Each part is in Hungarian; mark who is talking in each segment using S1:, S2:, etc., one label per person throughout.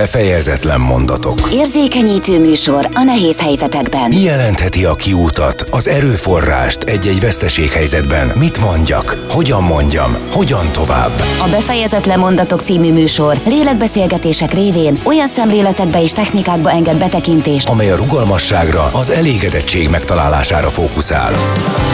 S1: Befejezetlen mondatok.
S2: Érzékenyítő műsor a nehéz helyzetekben.
S1: Mi jelentheti a kiútat, az erőforrást egy-egy veszteséghelyzetben? Mit mondjak? Hogyan mondjam? Hogyan tovább?
S2: A Befejezetlen mondatok című műsor lélekbeszélgetések révén olyan szemléletekbe és technikákba enged betekintést,
S1: amely a rugalmasságra, az elégedettség megtalálására fókuszál.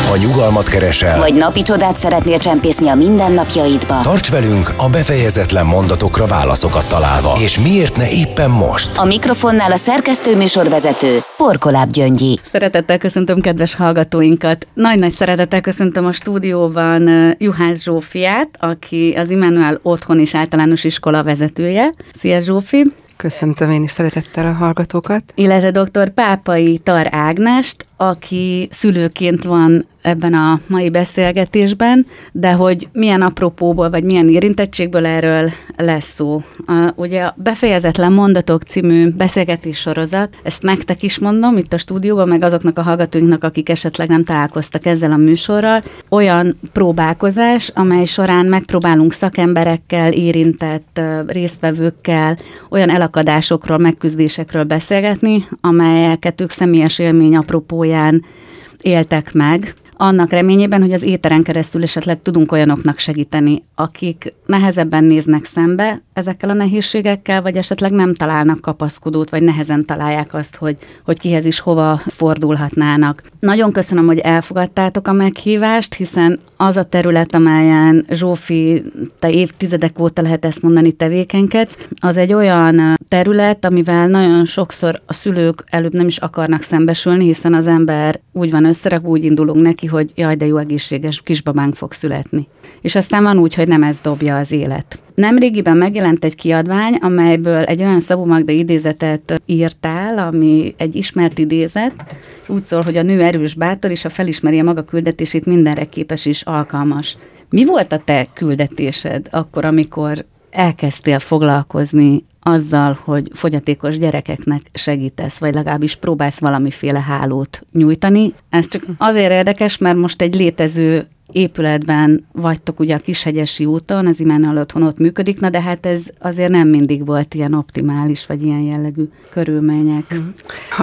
S1: Ha nyugalmat keresel,
S2: vagy napi csodát szeretnél csempészni a mindennapjaidba,
S1: tarts velünk a befejezetlen mondatokra válaszokat találva. És miért ne éppen most?
S2: A mikrofonnál a szerkesztő műsorvezető Porkoláb Gyöngyi.
S3: Szeretettel köszöntöm kedves hallgatóinkat. Nagy-nagy szeretettel köszöntöm a stúdióban Juhász Zsófiát, aki az Immanuel Otthon és Általános Iskola vezetője. Szia Zsófi!
S4: Köszöntöm én is szeretettel a hallgatókat.
S3: Illetve dr. Pápai Tar Ágnest, aki szülőként van ebben a mai beszélgetésben, de hogy milyen apropóból, vagy milyen érintettségből erről lesz szó. A, ugye a Befejezetlen Mondatok című beszélgetés sorozat, ezt nektek is mondom itt a stúdióban, meg azoknak a hallgatóinknak, akik esetleg nem találkoztak ezzel a műsorral, olyan próbálkozás, amely során megpróbálunk szakemberekkel, érintett résztvevőkkel, olyan elakadásokról, megküzdésekről beszélgetni, amelyeket ők személyes élmény apropóján éltek meg, annak reményében, hogy az éteren keresztül esetleg tudunk olyanoknak segíteni, akik nehezebben néznek szembe ezekkel a nehézségekkel, vagy esetleg nem találnak kapaszkodót, vagy nehezen találják azt, hogy, hogy kihez is hova fordulhatnának. Nagyon köszönöm, hogy elfogadtátok a meghívást, hiszen az a terület, amelyen Zsófi, te évtizedek óta lehet ezt mondani, tevékenykedsz, az egy olyan terület, amivel nagyon sokszor a szülők előbb nem is akarnak szembesülni, hiszen az ember úgy van összerak, úgy indulunk neki, neki, hogy jaj, de jó egészséges kisbabánk fog születni. És aztán van úgy, hogy nem ez dobja az élet. Nemrégiben megjelent egy kiadvány, amelyből egy olyan Szabó Magda idézetet írtál, ami egy ismert idézet, úgy szól, hogy a nő erős, bátor, és a felismeri a maga küldetését, mindenre képes és alkalmas. Mi volt a te küldetésed akkor, amikor elkezdtél foglalkozni azzal, hogy fogyatékos gyerekeknek segítesz, vagy legalábbis próbálsz valamiféle hálót nyújtani. Ez csak azért érdekes, mert most egy létező épületben vagytok ugye a Kishegyesi úton, az Immanuel otthon ott működik, na de hát ez azért nem mindig volt ilyen optimális, vagy ilyen jellegű körülmények. Mhm.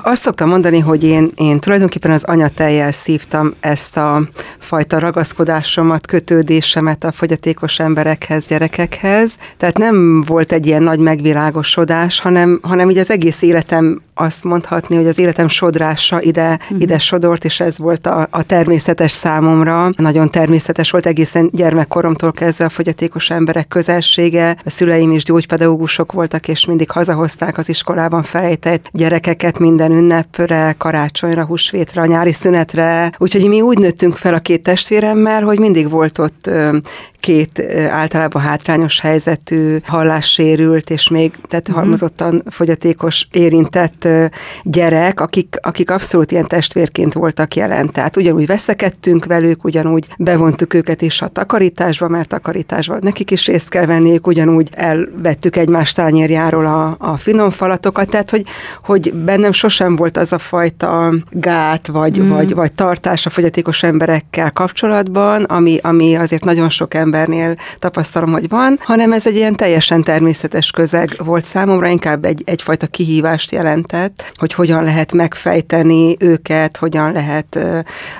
S4: Azt szoktam mondani, hogy én, én tulajdonképpen az anyateljel szívtam ezt a fajta ragaszkodásomat, kötődésemet a fogyatékos emberekhez, gyerekekhez, tehát nem volt egy ilyen nagy megvilágosodás, hanem, hanem így az egész életem azt mondhatni, hogy az életem sodrása ide, uh-huh. ide sodort, és ez volt a, a természetes számomra. Nagyon természetes volt egészen gyermekkoromtól kezdve a fogyatékos emberek közelsége. A szüleim is gyógypedagógusok voltak, és mindig hazahozták az iskolában felejtett gyerekeket minden ünnepre, karácsonyra, húsvétre, a nyári szünetre. Úgyhogy mi úgy nőttünk fel a két testvéremmel, hogy mindig volt ott két általában hátrányos helyzetű, hallássérült, és még tehát uh-huh. halmozottan fogyatékos érintett gyerek, akik, akik abszolút ilyen testvérként voltak jelen. Tehát ugyanúgy veszekedtünk velük, ugyanúgy bevontuk őket is a takarításba, mert takarításban nekik is részt kell venniük, ugyanúgy elvettük egymás tányérjáról a, a finom falatokat, tehát hogy, hogy bennem sosem volt az a fajta gát, vagy, mm. vagy, vagy tartás a fogyatékos emberekkel kapcsolatban, ami, ami azért nagyon sok embernél tapasztalom, hogy van, hanem ez egy ilyen teljesen természetes közeg volt számomra, inkább egy, egyfajta kihívást jelentett, hogy hogyan lehet megfejteni őket, hogyan lehet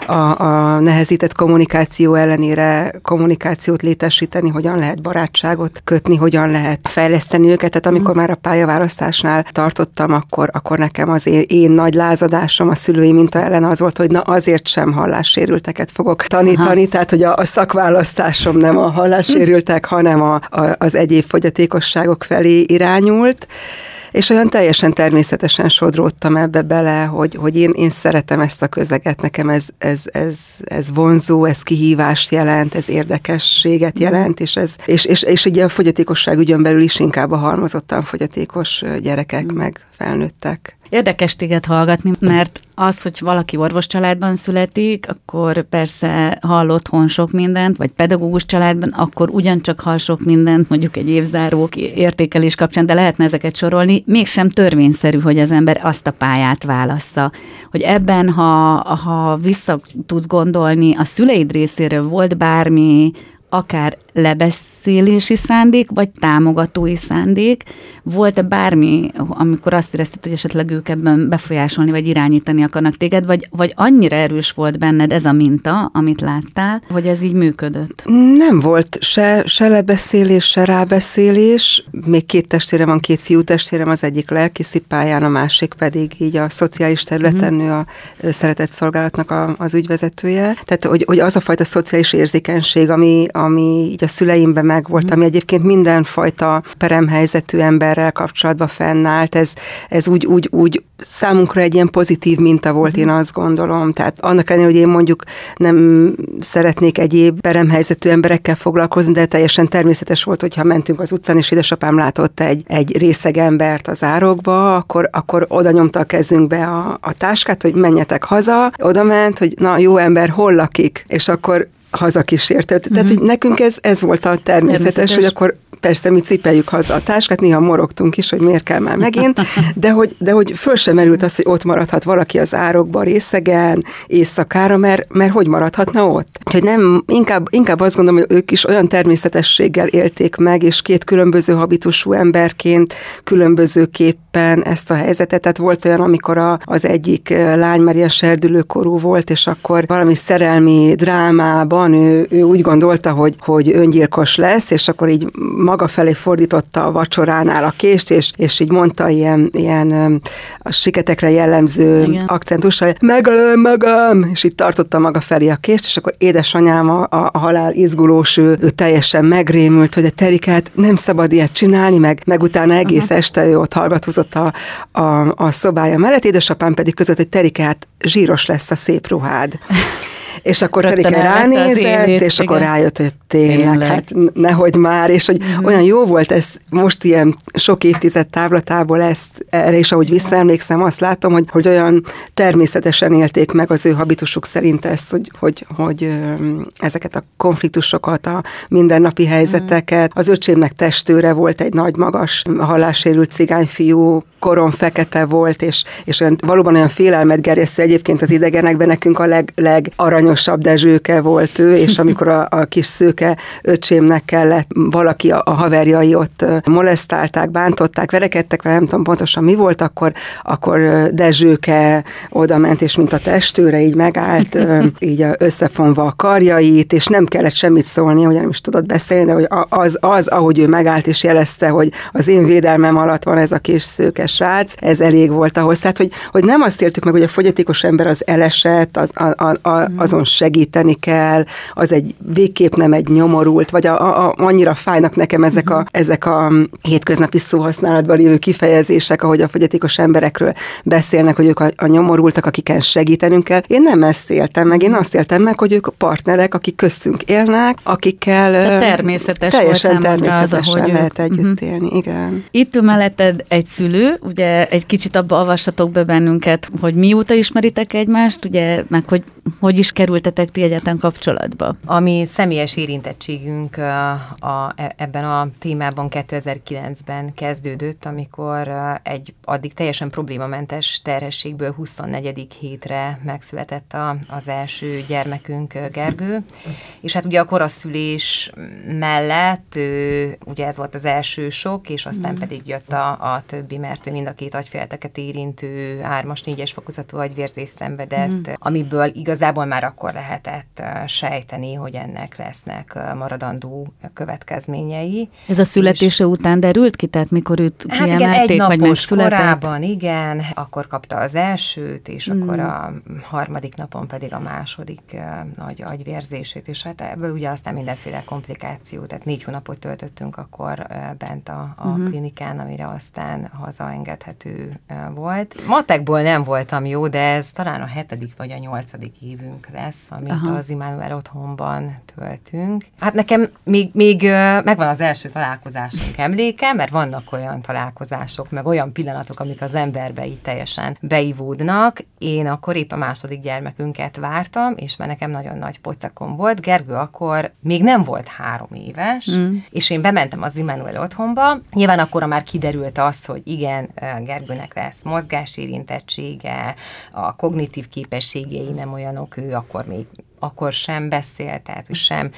S4: a, a nehezített kommunikáció ellenére kommunikációt létesíteni, hogyan lehet barátságot kötni, hogyan lehet fejleszteni őket. Tehát amikor már a pályaválasztásnál tartottam, akkor, akkor nekem az én, én nagy lázadásom a szülői minta ellen az volt, hogy na azért sem hallássérülteket fogok tanítani, Aha. tehát hogy a, a szakválasztásom nem a hallássérültek, hanem a, a, az egyéb fogyatékosságok felé irányult és olyan teljesen természetesen sodródtam ebbe bele, hogy, hogy én, én szeretem ezt a közeget, nekem ez, ez, ez, ez vonzó, ez kihívást jelent, ez érdekességet jelent, és, ez, és, és, és ugye a fogyatékosság ügyön belül is inkább a halmozottan fogyatékos gyerekek mm. meg felnőttek.
S3: Érdekes téged hallgatni, mert az, hogy valaki orvos családban születik, akkor persze hall otthon sok mindent, vagy pedagógus családban, akkor ugyancsak hall sok mindent, mondjuk egy évzárók értékelés kapcsán, de lehetne ezeket sorolni. Mégsem törvényszerű, hogy az ember azt a pályát válassza. Hogy ebben, ha, ha vissza tudsz gondolni, a szüleid részéről volt bármi, akár lebesz elbeszélési szándék, vagy támogatói szándék? Volt-e bármi, amikor azt érezted, hogy esetleg ők ebben befolyásolni, vagy irányítani akarnak téged, vagy, vagy annyira erős volt benned ez a minta, amit láttál, hogy ez így működött?
S4: Nem volt se, se lebeszélés, se rábeszélés. Még két testvérem van, két fiú testvérem, az egyik lelkiszi pályán, a másik pedig így a szociális területen mm-hmm. ő a szeretett szolgálatnak a, az ügyvezetője. Tehát, hogy, hogy az a fajta szociális érzékenység, ami, ami így a szüleimben megvolt, mm-hmm. ami egyébként mindenfajta peremhelyzetű emberrel kapcsolatban fennállt, ez, ez úgy, úgy, úgy számunkra egy ilyen pozitív minta volt, mm-hmm. én azt gondolom. Tehát annak ellenére, hogy én mondjuk nem szeretnék egyéb peremhelyzetű emberekkel foglalkozni, de teljesen természetes volt, hogyha mentünk az utcán, és édesapám látott egy, egy részeg embert az árokba, akkor, akkor oda nyomta a kezünkbe a, a táskát, hogy menjetek haza, oda ment, hogy na jó ember, hol lakik, és akkor hazakísértett. Mm-hmm. Tehát, mhm. hogy nekünk ez, ez volt a természetes, természetes, hogy akkor persze mi cipeljük haza a táskát, néha morogtunk is, hogy miért kell már megint, de hogy, de hogy föl sem merült az, hogy ott maradhat valaki az árokba részegen, éjszakára, mert, mert hogy maradhatna ott? Hogy nem, inkább, inkább azt gondolom, hogy ők is olyan természetességgel élték meg, és két különböző habitusú emberként különbözőképpen ezt a helyzetet. Tehát volt olyan, amikor a, az egyik lány már ilyen serdülőkorú volt, és akkor valami szerelmi drámában ő, ő úgy gondolta, hogy, hogy öngyilkos lesz, és akkor így maga felé fordította a vacsoránál a kést, és, és így mondta ilyen, ilyen a siketekre jellemző Igen. akcentussal, megölöm magam, és így tartotta maga felé a kést, és akkor édesanyám a, a halál izgulós, ő, ő teljesen megrémült, hogy a terikát nem szabad ilyet csinálni, meg, meg utána egész uh-huh. este ő ott hallgatózott a, a, a szobája mellett, édesapám pedig között, hogy terikát zsíros lesz a szép ruhád. És akkor Terike ránézett, és igen. akkor rájött, hogy tényleg, tényleg, hát nehogy már, és hogy uh-huh. olyan jó volt ez most ilyen sok évtized távlatából ezt erre, és ahogy visszaemlékszem, azt látom, hogy, hogy olyan természetesen élték meg az ő habitusuk szerint ezt, hogy, hogy, hogy ezeket a konfliktusokat, a mindennapi helyzeteket. Az öcsémnek testőre volt egy nagy, magas, hallássérült cigányfiú, koron fekete volt, és, és olyan, valóban olyan félelmet gerjesztő egyébként az idegenekben, nekünk a leg, legaranyosabb Dezsőke volt ő, és amikor a, a kis szőke öcsémnek kellett, valaki, a, a haverjai ott molesztálták, bántották, verekedtek vele, nem tudom pontosan mi volt, akkor, akkor Dezsőke oda ment, és mint a testőre így megállt, így összefonva a karjait, és nem kellett semmit szólni, hogy nem is tudott beszélni, de hogy az, az, ahogy ő megállt és jelezte, hogy az én védelmem alatt van ez a kis szőke srác, ez elég volt ahhoz. Tehát, hogy, hogy nem azt éltük meg, hogy a fogyatékos ember az elesett, az, a, a, a, azon segíteni kell, az egy végképp nem egy nyomorult, vagy a, a, a, annyira fájnak nekem ezek a, ezek a hétköznapi szóhasználatban lévő kifejezések, ahogy a fogyatékos emberekről beszélnek, hogy ők a, a nyomorultak, akiken segítenünk kell. Én nem ezt éltem meg, én azt éltem meg, hogy ők partnerek, akik köztünk élnek, akikkel
S3: De természetes
S4: teljesen természetesen az, lehet ők. együtt uh-huh. élni. Igen.
S3: Itt melletted egy szülő, ugye egy kicsit abba avassatok be bennünket, hogy mióta ismeritek egymást, ugye, meg hogy hogy is kerültetek ti egyetlen kapcsolatba?
S5: Ami személyes érintettségünk a, a, e, ebben a témában 2009-ben kezdődött, amikor egy addig teljesen problémamentes terhességből 24. hétre megszületett a, az első gyermekünk Gergő, és hát ugye a koraszülés mellett ő, ugye ez volt az első sok, és aztán mm. pedig jött a, a többi, mert ő mind a két agyfélteket érintő 3-as, 4-es fokozatú agyvérzés szenvedett, mm. amiből igazából már akkor lehetett sejteni, hogy ennek lesznek maradandó következményei.
S3: Ez a születése és... után derült ki, tehát mikor őt
S5: hát igen, egy vagy megszületett? korábban, igen, akkor kapta az elsőt, és mm. akkor a harmadik napon pedig a második nagy agyvérzését, és hát ebből ugye aztán mindenféle komplikáció, tehát négy hónapot töltöttünk akkor bent a, a mm. klinikán, amire aztán hazaengedhető volt. Matekból nem voltam jó, de ez talán a hetedik vagy a nyolcadik évünk lesz, amit Aha. az Immanuel otthonban töltünk. Hát nekem még, még megvan az első találkozásunk emléke, mert vannak olyan találkozások, meg olyan pillanatok, amik az emberbe így teljesen beivódnak. Én akkor épp a második gyermekünket vártam, és már nekem nagyon nagy pocakom volt. Gergő akkor még nem volt három éves, mm. és én bementem az Immanuel otthonba. Nyilván akkor már kiderült az, hogy igen, Gergőnek lesz mozgásérintettsége, a kognitív képességei nem olyanok, ő akkor még akkor sem beszél, tehát sem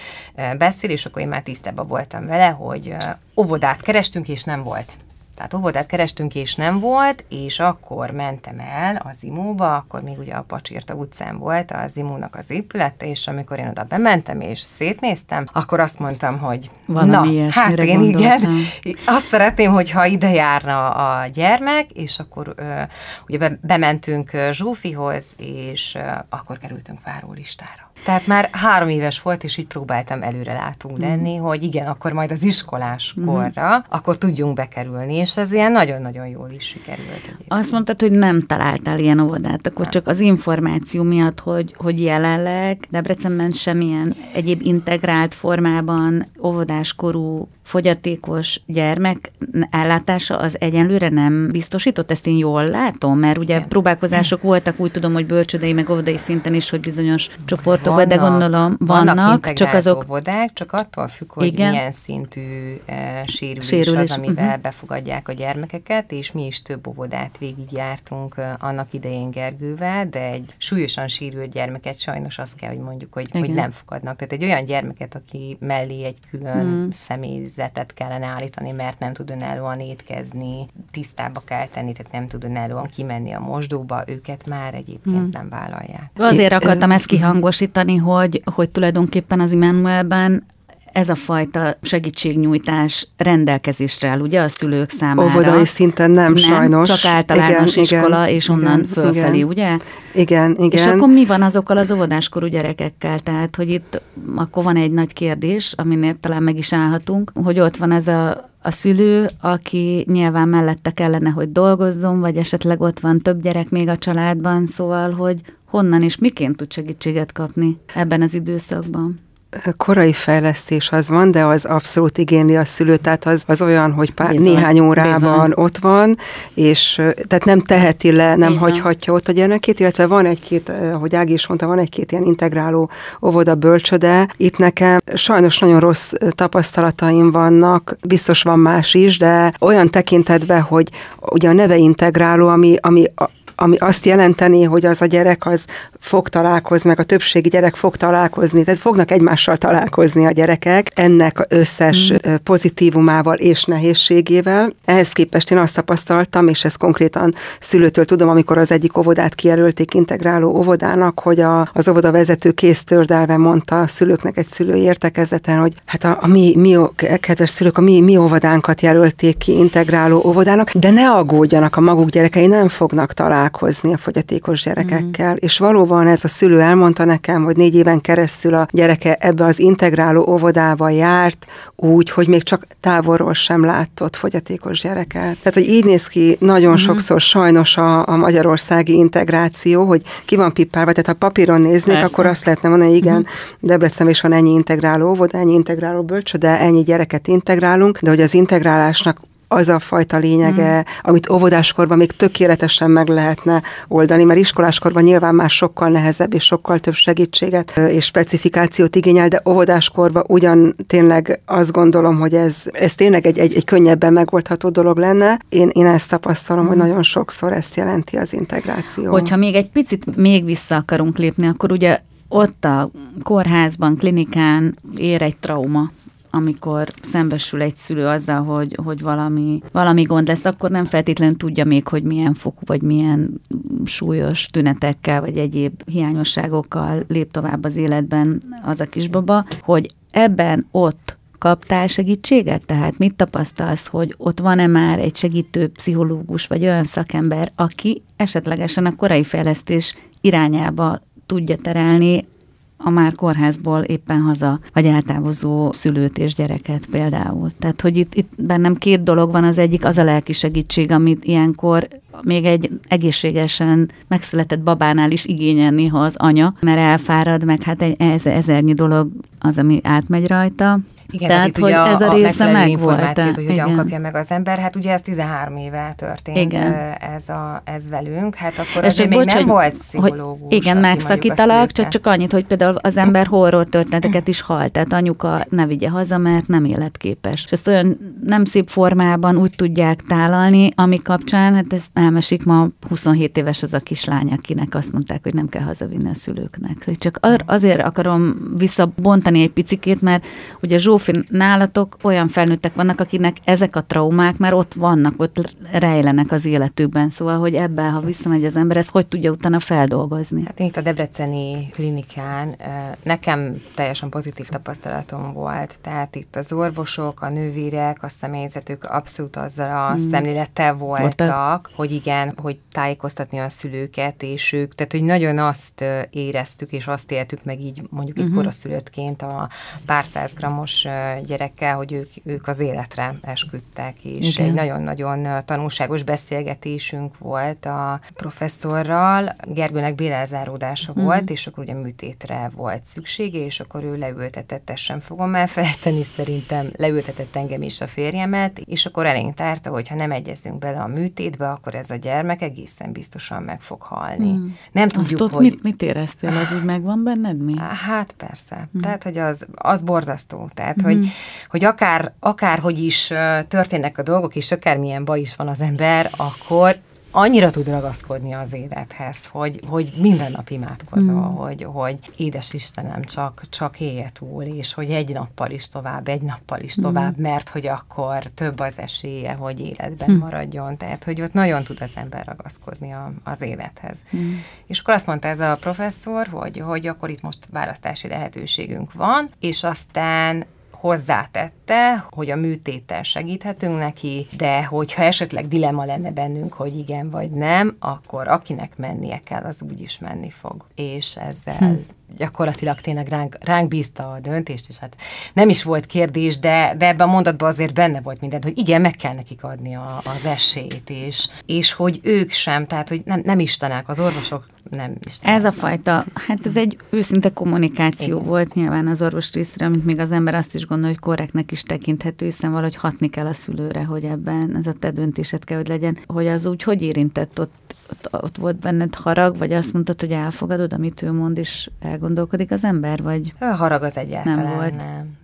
S5: beszél, és akkor én már tisztában voltam vele, hogy óvodát kerestünk, és nem volt tehát óvodát kerestünk, és nem volt, és akkor mentem el az imóba, akkor még ugye a Pacsirta utcán volt az imónak az épülete, és amikor én oda bementem, és szétnéztem, akkor azt mondtam, hogy
S3: Valami
S5: na, hát én gondoltam. igen, azt szeretném, hogyha ide járna a gyermek, és akkor ö, ugye be, bementünk Zsófihoz, és ö, akkor kerültünk várólistára. Tehát már három éves volt, és így próbáltam előrelátunk lenni, mm. hogy igen, akkor majd az iskolás mm. korra, akkor tudjunk bekerülni, és ez ilyen nagyon-nagyon jól is sikerült. Egyébként.
S3: Azt mondtad, hogy nem találtál ilyen óvodát, akkor nem. csak az információ miatt, hogy, hogy jelenleg Debrecenben semmilyen egyéb integrált formában óvodáskorú fogyatékos gyermek ellátása az egyenlőre nem biztosított? Ezt én jól látom, mert ugye Igen. próbálkozások voltak, úgy tudom, hogy bölcsödei, meg óvodai szinten is, hogy bizonyos csoportokban, de gondolom vannak,
S5: vannak
S3: csak azok...
S5: óvodák, csak attól függ, hogy Igen. milyen szintű e, sérülés, sérülés az, amivel uh-huh. befogadják a gyermekeket, és mi is több óvodát végigjártunk uh, annak idején Gergővel, de egy súlyosan sérült gyermeket sajnos azt kell, hogy mondjuk, hogy, hogy nem fogadnak. Tehát egy olyan gyermeket, aki mellé egy külön uh-huh. személy helyzetet kellene állítani, mert nem tud önállóan étkezni, tisztába kell tenni, tehát nem tud önállóan kimenni a mosdóba, őket már egyébként hmm. nem vállalják.
S3: Azért akartam ezt kihangosítani, hogy, hogy tulajdonképpen az Immanuelben ez a fajta segítségnyújtás rendelkezésre áll, ugye a szülők számára?
S4: Óvodai szinten nem, nem sajnos.
S3: Csak általános igen, iskola, igen, és onnan igen, fölfelé, igen. ugye?
S4: Igen, igen.
S3: És akkor mi van azokkal az óvodáskorú gyerekekkel? Tehát, hogy itt akkor van egy nagy kérdés, aminél talán meg is állhatunk, hogy ott van ez a a szülő, aki nyilván mellette kellene, hogy dolgozzon, vagy esetleg ott van több gyerek még a családban, szóval, hogy honnan és miként tud segítséget kapni ebben az időszakban?
S4: Korai fejlesztés az van, de az abszolút igényli a szülő, tehát az, az olyan, hogy pár, bizony, néhány órában bizony. ott van, és tehát nem teheti le, nem Igen. hagyhatja ott a gyermekét, illetve van egy-két, ahogy Ági is mondta, van egy-két ilyen integráló óvoda bölcsöde. Itt nekem sajnos nagyon rossz tapasztalataim vannak, biztos van más is, de olyan tekintetben, hogy ugye a neve integráló, ami, ami ami azt jelenteni, hogy az a gyerek az fog találkozni, meg a többségi gyerek fog találkozni, tehát fognak egymással találkozni a gyerekek ennek összes mm. pozitívumával és nehézségével. Ehhez képest én azt tapasztaltam, és ezt konkrétan szülőtől tudom, amikor az egyik óvodát kijelölték integráló óvodának, hogy a, az óvoda vezető késztördelve mondta a szülőknek egy szülő értekezeten, hogy hát a, a mi, mi, kedves szülők, a mi, mi óvodánkat jelölték ki integráló óvodának, de ne aggódjanak, a maguk gyerekei nem fognak találkozni találkozni a fogyatékos gyerekekkel, mm. és valóban ez a szülő elmondta nekem, hogy négy éven keresztül a gyereke ebbe az integráló óvodába járt, úgy, hogy még csak távolról sem látott fogyatékos gyereket. Tehát, hogy így néz ki nagyon mm. sokszor sajnos a, a magyarországi integráció, hogy ki van pippálva, tehát ha papíron néznék, Persze. akkor azt lehetne mondani, igen, mm. Debrecen is van ennyi integráló óvoda, ennyi integráló bölcső, de ennyi gyereket integrálunk, de hogy az integrálásnak az a fajta lényege, mm. amit óvodáskorban még tökéletesen meg lehetne oldani, mert iskoláskorban nyilván már sokkal nehezebb és sokkal több segítséget és specifikációt igényel, de óvodáskorban ugyan tényleg azt gondolom, hogy ez, ez tényleg egy, egy, egy könnyebben megoldható dolog lenne. Én, én ezt tapasztalom, mm. hogy nagyon sokszor ezt jelenti az integráció.
S3: Hogyha még egy picit még vissza akarunk lépni, akkor ugye ott a kórházban, klinikán ér egy trauma, amikor szembesül egy szülő azzal, hogy, hogy valami, valami gond lesz, akkor nem feltétlenül tudja még, hogy milyen fokú, vagy milyen súlyos tünetekkel, vagy egyéb hiányosságokkal lép tovább az életben az a kisbaba, hogy ebben ott kaptál segítséget? Tehát mit tapasztalsz, hogy ott van-e már egy segítő pszichológus, vagy olyan szakember, aki esetlegesen a korai fejlesztés irányába tudja terelni a már kórházból éppen haza, vagy eltávozó szülőt és gyereket például. Tehát, hogy itt, itt bennem két dolog van, az egyik az a lelki segítség, amit ilyenkor még egy egészségesen megszületett babánál is igényel néha az anya, mert elfárad, meg hát egy ezernyi dolog az, ami átmegy rajta.
S5: Igen, tehát, tehát hogy ugye ez a, a része meg információt, hogy hogyan kapja meg az ember, hát ugye ez 13 éve történt igen. ez, a, ez velünk, hát akkor ez azért még bocs, nem hogy, volt pszichológus.
S3: Hogy igen, megszakítalak, csak, csak annyit, hogy például az ember horror történeteket is halt, tehát anyuka ne vigye haza, mert nem életképes. És ezt olyan nem szép formában úgy tudják tálalni, ami kapcsán, hát ez elmesik ma 27 éves az a kislány, akinek azt mondták, hogy nem kell hazavinni a szülőknek. Csak azért akarom visszabontani egy picikét, mert ugye Zsófi nálatok olyan felnőttek vannak, akinek ezek a traumák már ott vannak, ott rejlenek az életükben. Szóval, hogy ebben, ha visszamegy az ember, ezt hogy tudja utána feldolgozni?
S5: Hát én itt a Debreceni klinikán nekem teljesen pozitív tapasztalatom volt. Tehát itt az orvosok, a nővérek, a személyzetük abszolút azzal a hmm. szemlélettel voltak, voltak, hogy igen, hogy tájékoztatni a szülőket, és ők, tehát hogy nagyon azt éreztük, és azt éltük meg így mondjuk uh-huh. egy koraszülöttként a pár száz grammos gyerekkel, hogy ők, ők az életre esküdtek, és Igen. egy nagyon-nagyon tanulságos beszélgetésünk volt a professzorral. Gergőnek bélelzáródása mm. volt, és akkor ugye műtétre volt szüksége, és akkor ő leültetett, ezt sem fogom elfelejteni, szerintem leültetett engem is a férjemet, és akkor elénk tárta, hogy ha nem egyezünk bele a műtétbe, akkor ez a gyermek egészen biztosan meg fog halni. Mm. Nem tudjuk,
S3: Azt
S5: hogy...
S3: Mit, mit éreztél? Az úgy megvan benned mi?
S5: Hát persze. Mm. Tehát, hogy az, az borzasztó. Tehát, mm. hogy, hogy akár, akár hogy is történnek a dolgok, és akármilyen baj is van az ember, akkor annyira tud ragaszkodni az élethez, hogy, hogy minden nap imádkozol, mm. hogy, hogy édes Istenem, csak, csak élje túl, és hogy egy nappal is tovább, egy nappal is tovább, mm. mert hogy akkor több az esélye, hogy életben mm. maradjon. Tehát, hogy ott nagyon tud az ember ragaszkodni a, az élethez. Mm. És akkor azt mondta ez a professzor, hogy, hogy akkor itt most választási lehetőségünk van, és aztán hozzátette, hogy a műtéttel segíthetünk neki, de hogyha esetleg dilemma lenne bennünk, hogy igen vagy nem, akkor akinek mennie kell, az úgy is menni fog. És ezzel hm gyakorlatilag tényleg ránk, ránk bízta a döntést, és hát nem is volt kérdés, de, de ebben a mondatban azért benne volt minden, hogy igen, meg kell nekik adni a, az esélyt, és, és hogy ők sem, tehát hogy nem, nem istenek, az orvosok nem istenek.
S3: Ez a fajta, hát ez egy őszinte kommunikáció igen. volt nyilván az orvos részre, amit még az ember azt is gondol, hogy korrektnek is tekinthető, hiszen valahogy hatni kell a szülőre, hogy ebben ez a te döntésed kell, hogy legyen, hogy az úgy hogy érintett ott, ott, ott volt benned harag, vagy azt mondtad, hogy elfogadod, amit ő mond, és elgondolkodik az ember, vagy...
S5: A harag az egyáltalán nem volt. Nem,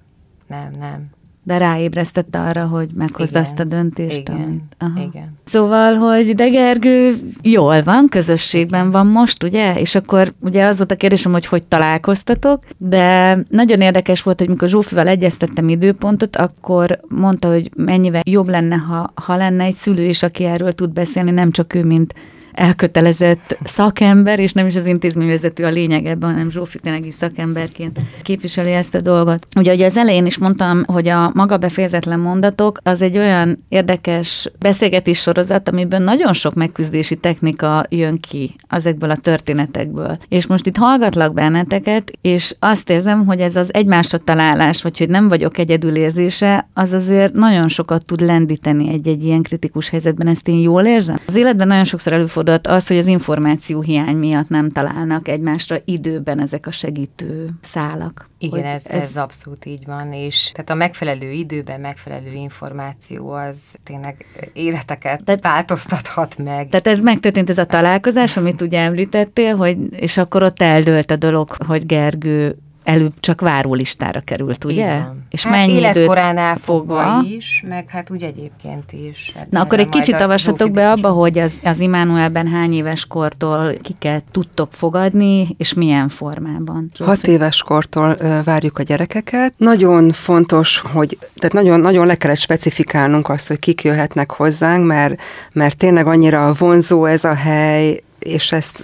S5: nem, nem
S3: de ráébresztette arra, hogy meghozd azt a döntést.
S5: Igen, amit, aha. igen.
S3: Szóval, hogy de Gergő jól van, közösségben igen. van most, ugye? És akkor ugye az volt a kérdésem, hogy hogy találkoztatok, de nagyon érdekes volt, hogy mikor Zsófival egyeztettem időpontot, akkor mondta, hogy mennyivel jobb lenne, ha, ha lenne egy szülő is, aki erről tud beszélni, nem csak ő, mint elkötelezett szakember, és nem is az intézményvezető a lényeg ebben, hanem Zsófi tényleg is szakemberként képviseli ezt a dolgot. Ugye, ugye az elején is mondtam, hogy a maga befejezetlen mondatok az egy olyan érdekes beszélgetés sorozat, amiben nagyon sok megküzdési technika jön ki ezekből a történetekből. És most itt hallgatlak benneteket, és azt érzem, hogy ez az egymásra találás, vagy hogy nem vagyok egyedül érzése, az azért nagyon sokat tud lendíteni egy-egy ilyen kritikus helyzetben. Ezt én jól érzem. Az életben nagyon sokszor előfordul előfordult az, hogy az információ hiány miatt nem találnak egymásra időben ezek a segítő szálak.
S5: Igen, ez, ez, ez abszolút így van, és tehát a megfelelő időben megfelelő információ az tényleg életeket tehát, változtathat meg.
S3: Tehát ez megtörtént ez a találkozás, amit ugye említettél, hogy, és akkor ott eldőlt a dolog, hogy Gergő előbb csak várólistára került, ugye?
S5: Igen. És hát mennyi életkoránál fogva is, meg hát úgy egyébként is.
S3: Hát Na akkor egy kicsit avassatok be abba, hogy az, az Immanuelben hány éves kortól kiket tudtok fogadni, és milyen formában?
S4: Hat éves kortól várjuk a gyerekeket. Nagyon fontos, hogy, tehát nagyon, nagyon le kellett specifikálnunk azt, hogy kik jöhetnek hozzánk, mert, mert tényleg annyira vonzó ez a hely, és ezt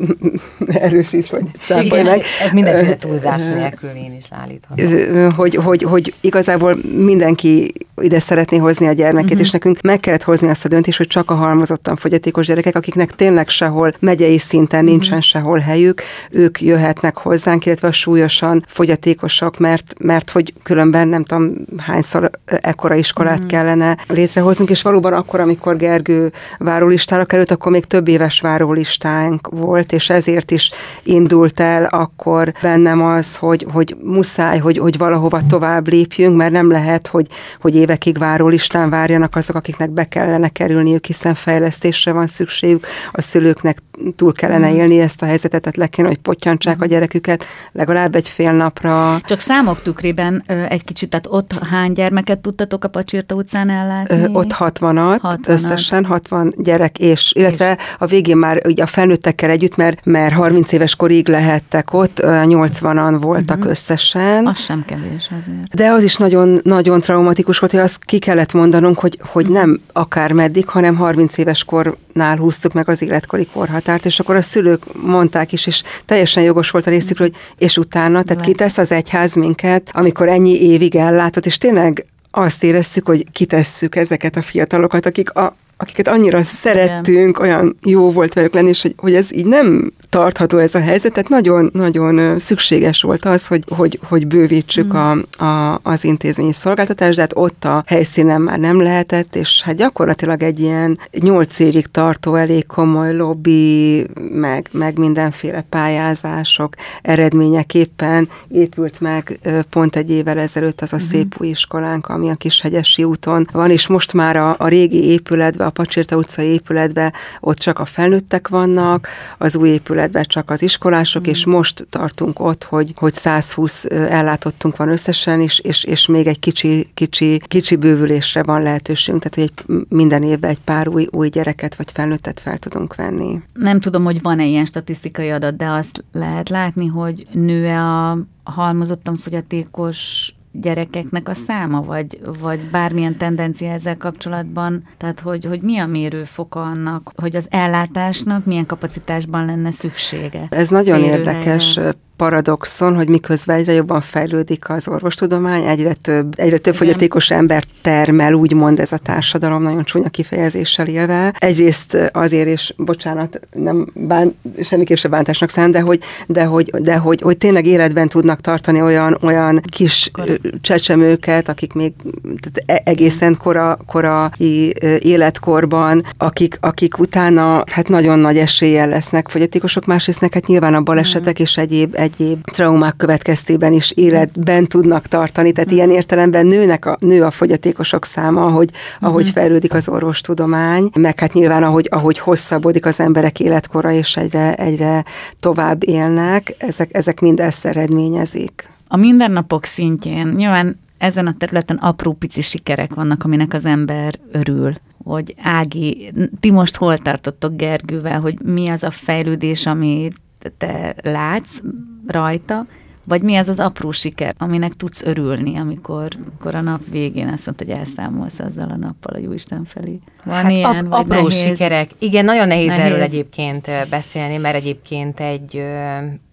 S4: erősíts, vagy
S5: számolj meg. Ez mindenféle túlzás nélkül én is állíthatom.
S4: Hogy, hogy, hogy igazából mindenki ide szeretné hozni a gyermekét, uh-huh. és nekünk meg kellett hozni azt a döntést, hogy csak a halmozottan fogyatékos gyerekek, akiknek tényleg sehol megyei szinten uh-huh. nincsen sehol helyük, ők jöhetnek hozzánk, illetve a súlyosan fogyatékosak, mert, mert hogy különben nem tudom hányszor ekkora iskolát uh-huh. kellene létrehoznunk, és valóban akkor, amikor Gergő várólistára került, akkor még több éves várólistánk volt, és ezért is indult el akkor bennem az, hogy, hogy muszáj, hogy, hogy valahova tovább lépjünk, mert nem lehet, hogy, hogy évekig várólistán várjanak azok, akiknek be kellene kerülniük, hiszen fejlesztésre van szükségük, a szülőknek túl kellene élni ezt a helyzetet, tehát le kéne, hogy potyantsák a gyereküket legalább egy fél napra.
S3: Csak számok tükrében egy kicsit, tehát ott hány gyermeket tudtatok a Pacsirta utcán ellátni?
S4: Ott 60-at, 60 összesen 60 gyerek, és illetve és. a végén már ugye a felnőttekkel együtt, mert, mert 30 éves korig lehettek ott, 80-an voltak uh-huh. összesen.
S3: Az sem kevés azért.
S4: De az is nagyon, nagyon traumatikus volt, hogy azt ki kellett mondanunk, hogy, hogy uh-huh. nem akár meddig, hanem 30 éves kornál húztuk meg az életkori korhatárt, és akkor a szülők mondták is, és teljesen jogos volt a részükről, hogy és utána, tehát kitesz az egyház minket, amikor ennyi évig ellátott, és tényleg azt éreztük, hogy kitesszük ezeket a fiatalokat, akik a, akiket annyira szerettünk, olyan jó volt velük lenni, és hogy, hogy ez így nem tartható ez a helyzet, tehát nagyon-nagyon szükséges volt az, hogy, hogy, hogy bővítsük mm. a, a, az intézményi szolgáltatást, de hát ott a helyszínen már nem lehetett, és hát gyakorlatilag egy ilyen nyolc évig tartó elég komoly lobby, meg, meg mindenféle pályázások eredményeképpen épült meg pont egy évvel ezelőtt az a mm. szép új iskolánk, ami a Kishegyesi úton van, és most már a, a régi épületben, a Pacsirta utcai épületben ott csak a felnőttek vannak, az új épületben csak az iskolások, mm. és most tartunk ott, hogy, hogy 120 ellátottunk van összesen, és, és, és még egy kicsi, kicsi, kicsi bővülésre van lehetőségünk, tehát egy, minden évben egy pár új, új gyereket vagy felnőttet fel tudunk venni.
S3: Nem tudom, hogy van-e ilyen statisztikai adat, de azt lehet látni, hogy nő-e a halmozottan fogyatékos gyerekeknek a száma, vagy, vagy bármilyen tendencia ezzel kapcsolatban, tehát hogy, hogy mi a mérőfoka annak, hogy az ellátásnak milyen kapacitásban lenne szüksége?
S4: Ez nagyon érdekes paradoxon, hogy miközben egyre jobban fejlődik az orvostudomány, egyre több, egyre több fogyatékos ember termel, úgymond ez a társadalom, nagyon csúnya kifejezéssel élve. Egyrészt azért, és bocsánat, nem bán, semmiképp se bántásnak szám, de hogy, de hogy, de hogy, hogy tényleg életben tudnak tartani olyan, olyan kis Kora. csecsemőket, akik még tehát e, egészen kora, korai életkorban, akik, akik utána hát nagyon nagy eséllyel lesznek fogyatékosok, másrészt hát nyilván a balesetek mm. és egyéb, egyéb traumák következtében is életben tudnak tartani, tehát ilyen értelemben nőnek a, nő a fogyatékosok száma, ahogy, ahogy mhm. fejlődik az orvostudomány, meg hát nyilván ahogy, ahogy hosszabbodik az emberek életkora, és egyre, egyre tovább élnek, ezek, ezek mind ezt eredményezik.
S3: A mindennapok szintjén nyilván ezen a területen apró pici sikerek vannak, aminek az ember örül hogy Ági, ti most hol tartottok Gergővel, hogy mi az a fejlődés, ami te látsz rajta, vagy mi az az apró siker, aminek tudsz örülni, amikor, amikor a nap végén azt mondod, hogy elszámolsz azzal a nappal a Jóisten felé.
S5: Van hát ilyen, ap- apró nehéz? sikerek. Igen, nagyon nehéz, nehéz erről egyébként beszélni, mert egyébként egy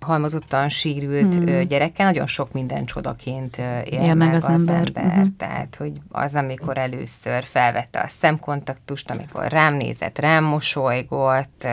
S5: halmozottan sírült hmm. gyerekkel nagyon sok minden csodaként él, él meg, meg az, az ember. ember. Uh-huh. Tehát, hogy az, amikor először felvette a szemkontaktust, amikor rám nézett, rám mosolygott,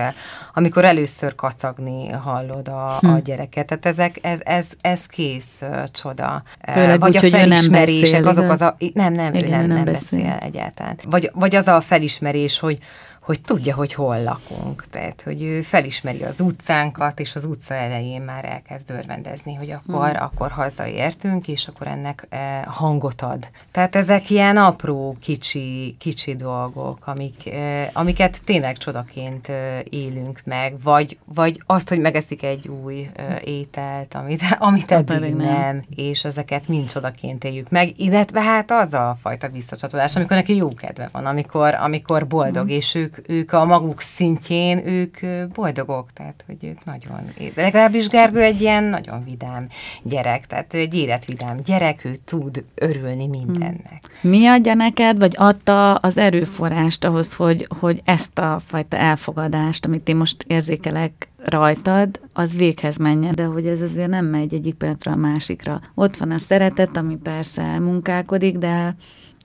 S5: amikor először kacagni hallod a, hmm. a gyereket. Tehát ezek, ez, ez, ez kész uh, csoda.
S3: Főleg vagy úgy, a felismerések,
S5: azok az a... Nem, nem, Igen, ő nem, nem, nem beszél. beszél egyáltalán. Vagy, vagy az a felismerés, hogy hogy tudja, hogy hol lakunk. Tehát, hogy ő felismeri az utcánkat, és az utca elején már elkezd örvendezni, hogy akkor, hmm. akkor hazaértünk, és akkor ennek e, hangot ad. Tehát ezek ilyen apró, kicsi, kicsi dolgok, amik, e, amiket tényleg csodaként e, élünk meg, vagy, vagy azt, hogy megeszik egy új e, ételt, amit, amit hát eddig nem, nem, és ezeket mind csodaként éljük meg, illetve hát az a fajta visszacsatolás, amikor neki jó kedve van, amikor, amikor boldog, hmm. és ők ők, ők a maguk szintjén, ők boldogok, tehát hogy ők nagyon, de legalábbis Gergő egy ilyen nagyon vidám gyerek, tehát ő egy életvidám gyerek, ő tud örülni mindennek.
S3: Mi adja neked, vagy adta az erőforrást ahhoz, hogy, hogy ezt a fajta elfogadást, amit én most érzékelek rajtad, az véghez menjen, de hogy ez azért nem megy egyik pillanatra a másikra. Ott van a szeretet, ami persze munkálkodik, de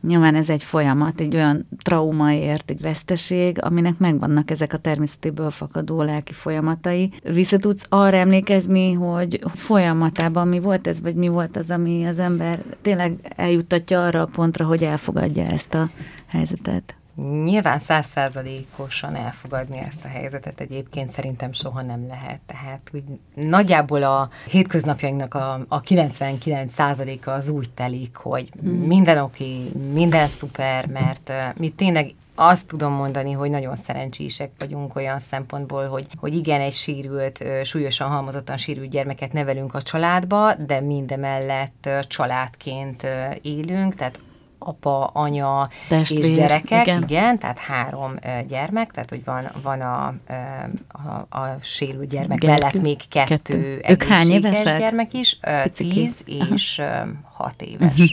S3: Nyilván ez egy folyamat, egy olyan traumaért, egy veszteség, aminek megvannak ezek a természetéből fakadó lelki folyamatai. Vissza tudsz arra emlékezni, hogy folyamatában mi volt ez, vagy mi volt az, ami az ember tényleg eljuttatja arra a pontra, hogy elfogadja ezt a helyzetet?
S5: Nyilván százszázalékosan elfogadni ezt a helyzetet egyébként szerintem soha nem lehet. Tehát úgy nagyjából a hétköznapjainknak a, a 99 százaléka az úgy telik, hogy hmm. minden oké, minden szuper, mert uh, mi tényleg azt tudom mondani, hogy nagyon szerencsések vagyunk olyan szempontból, hogy, hogy igen, egy sérült, súlyosan halmozottan sérült gyermeket nevelünk a családba, de mindemellett családként élünk, tehát apa, anya Testvér, és gyerekek, igen. igen, tehát három gyermek, tehát hogy van, van a, a, a sérült gyermek igen, mellett még kettő, kettő. egészséges gyermek is, uh, tíz és uh, hat éves. Uh-huh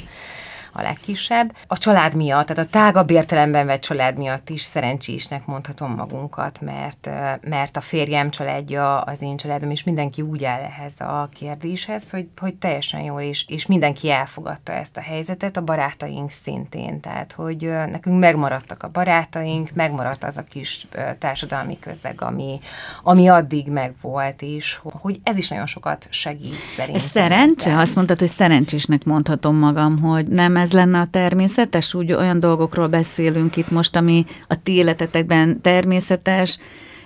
S5: a legkisebb. A család miatt, tehát a tágabb értelemben vett család miatt is szerencsésnek mondhatom magunkat, mert, mert a férjem családja, az én családom, és mindenki úgy áll ehhez a kérdéshez, hogy, hogy teljesen jól, és, és mindenki elfogadta ezt a helyzetet, a barátaink szintén, tehát hogy nekünk megmaradtak a barátaink, megmaradt az a kis társadalmi közeg, ami, ami addig megvolt, és hogy ez is nagyon sokat segít szerintem.
S3: Szerencse? Azt mondtad, hogy szerencsésnek mondhatom magam, hogy nem ez lenne a természetes? Úgy olyan dolgokról beszélünk itt most, ami a ti életetekben természetes,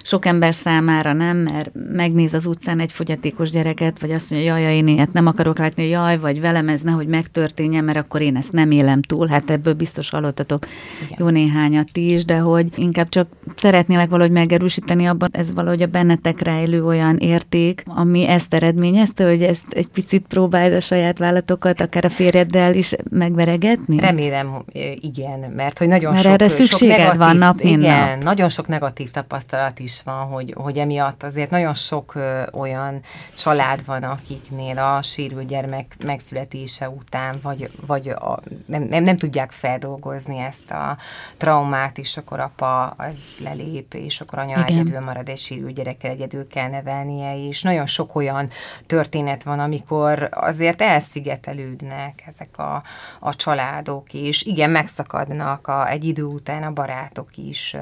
S3: sok ember számára nem, mert megnéz az utcán egy fogyatékos gyereket, vagy azt mondja, jaj, én ilyet nem akarok látni, jaj, vagy velem ez nehogy megtörténjen, mert akkor én ezt nem élem túl. Hát ebből biztos hallottatok Igen. jó néhányat is, de hogy inkább csak szeretnélek valahogy megerősíteni abban, ez valahogy a bennetek rejlő olyan érték, ami ezt eredményezte, hogy ezt egy picit próbáld a saját vállalatokat, akár a férjeddel is megveregetni?
S5: Remélem, igen, mert hogy nagyon
S3: mert
S5: sok,
S3: erre szükséged sok negatív, van nap,
S5: igen,
S3: nap.
S5: nagyon sok negatív tapasztalat is van, hogy, hogy emiatt azért nagyon sok ö, olyan család van, akiknél a sérült gyermek megszületése után, vagy, vagy a, nem, nem, nem tudják feldolgozni ezt a traumát, és akkor apa az lelép, és akkor anya Igen. egyedül marad egy sérült gyerekkel, egyedül kell nevelnie, és nagyon sok olyan történet van, amikor azért elszigetelődnek ezek a, a családok, és igen, megszakadnak a, egy idő után a barátok is,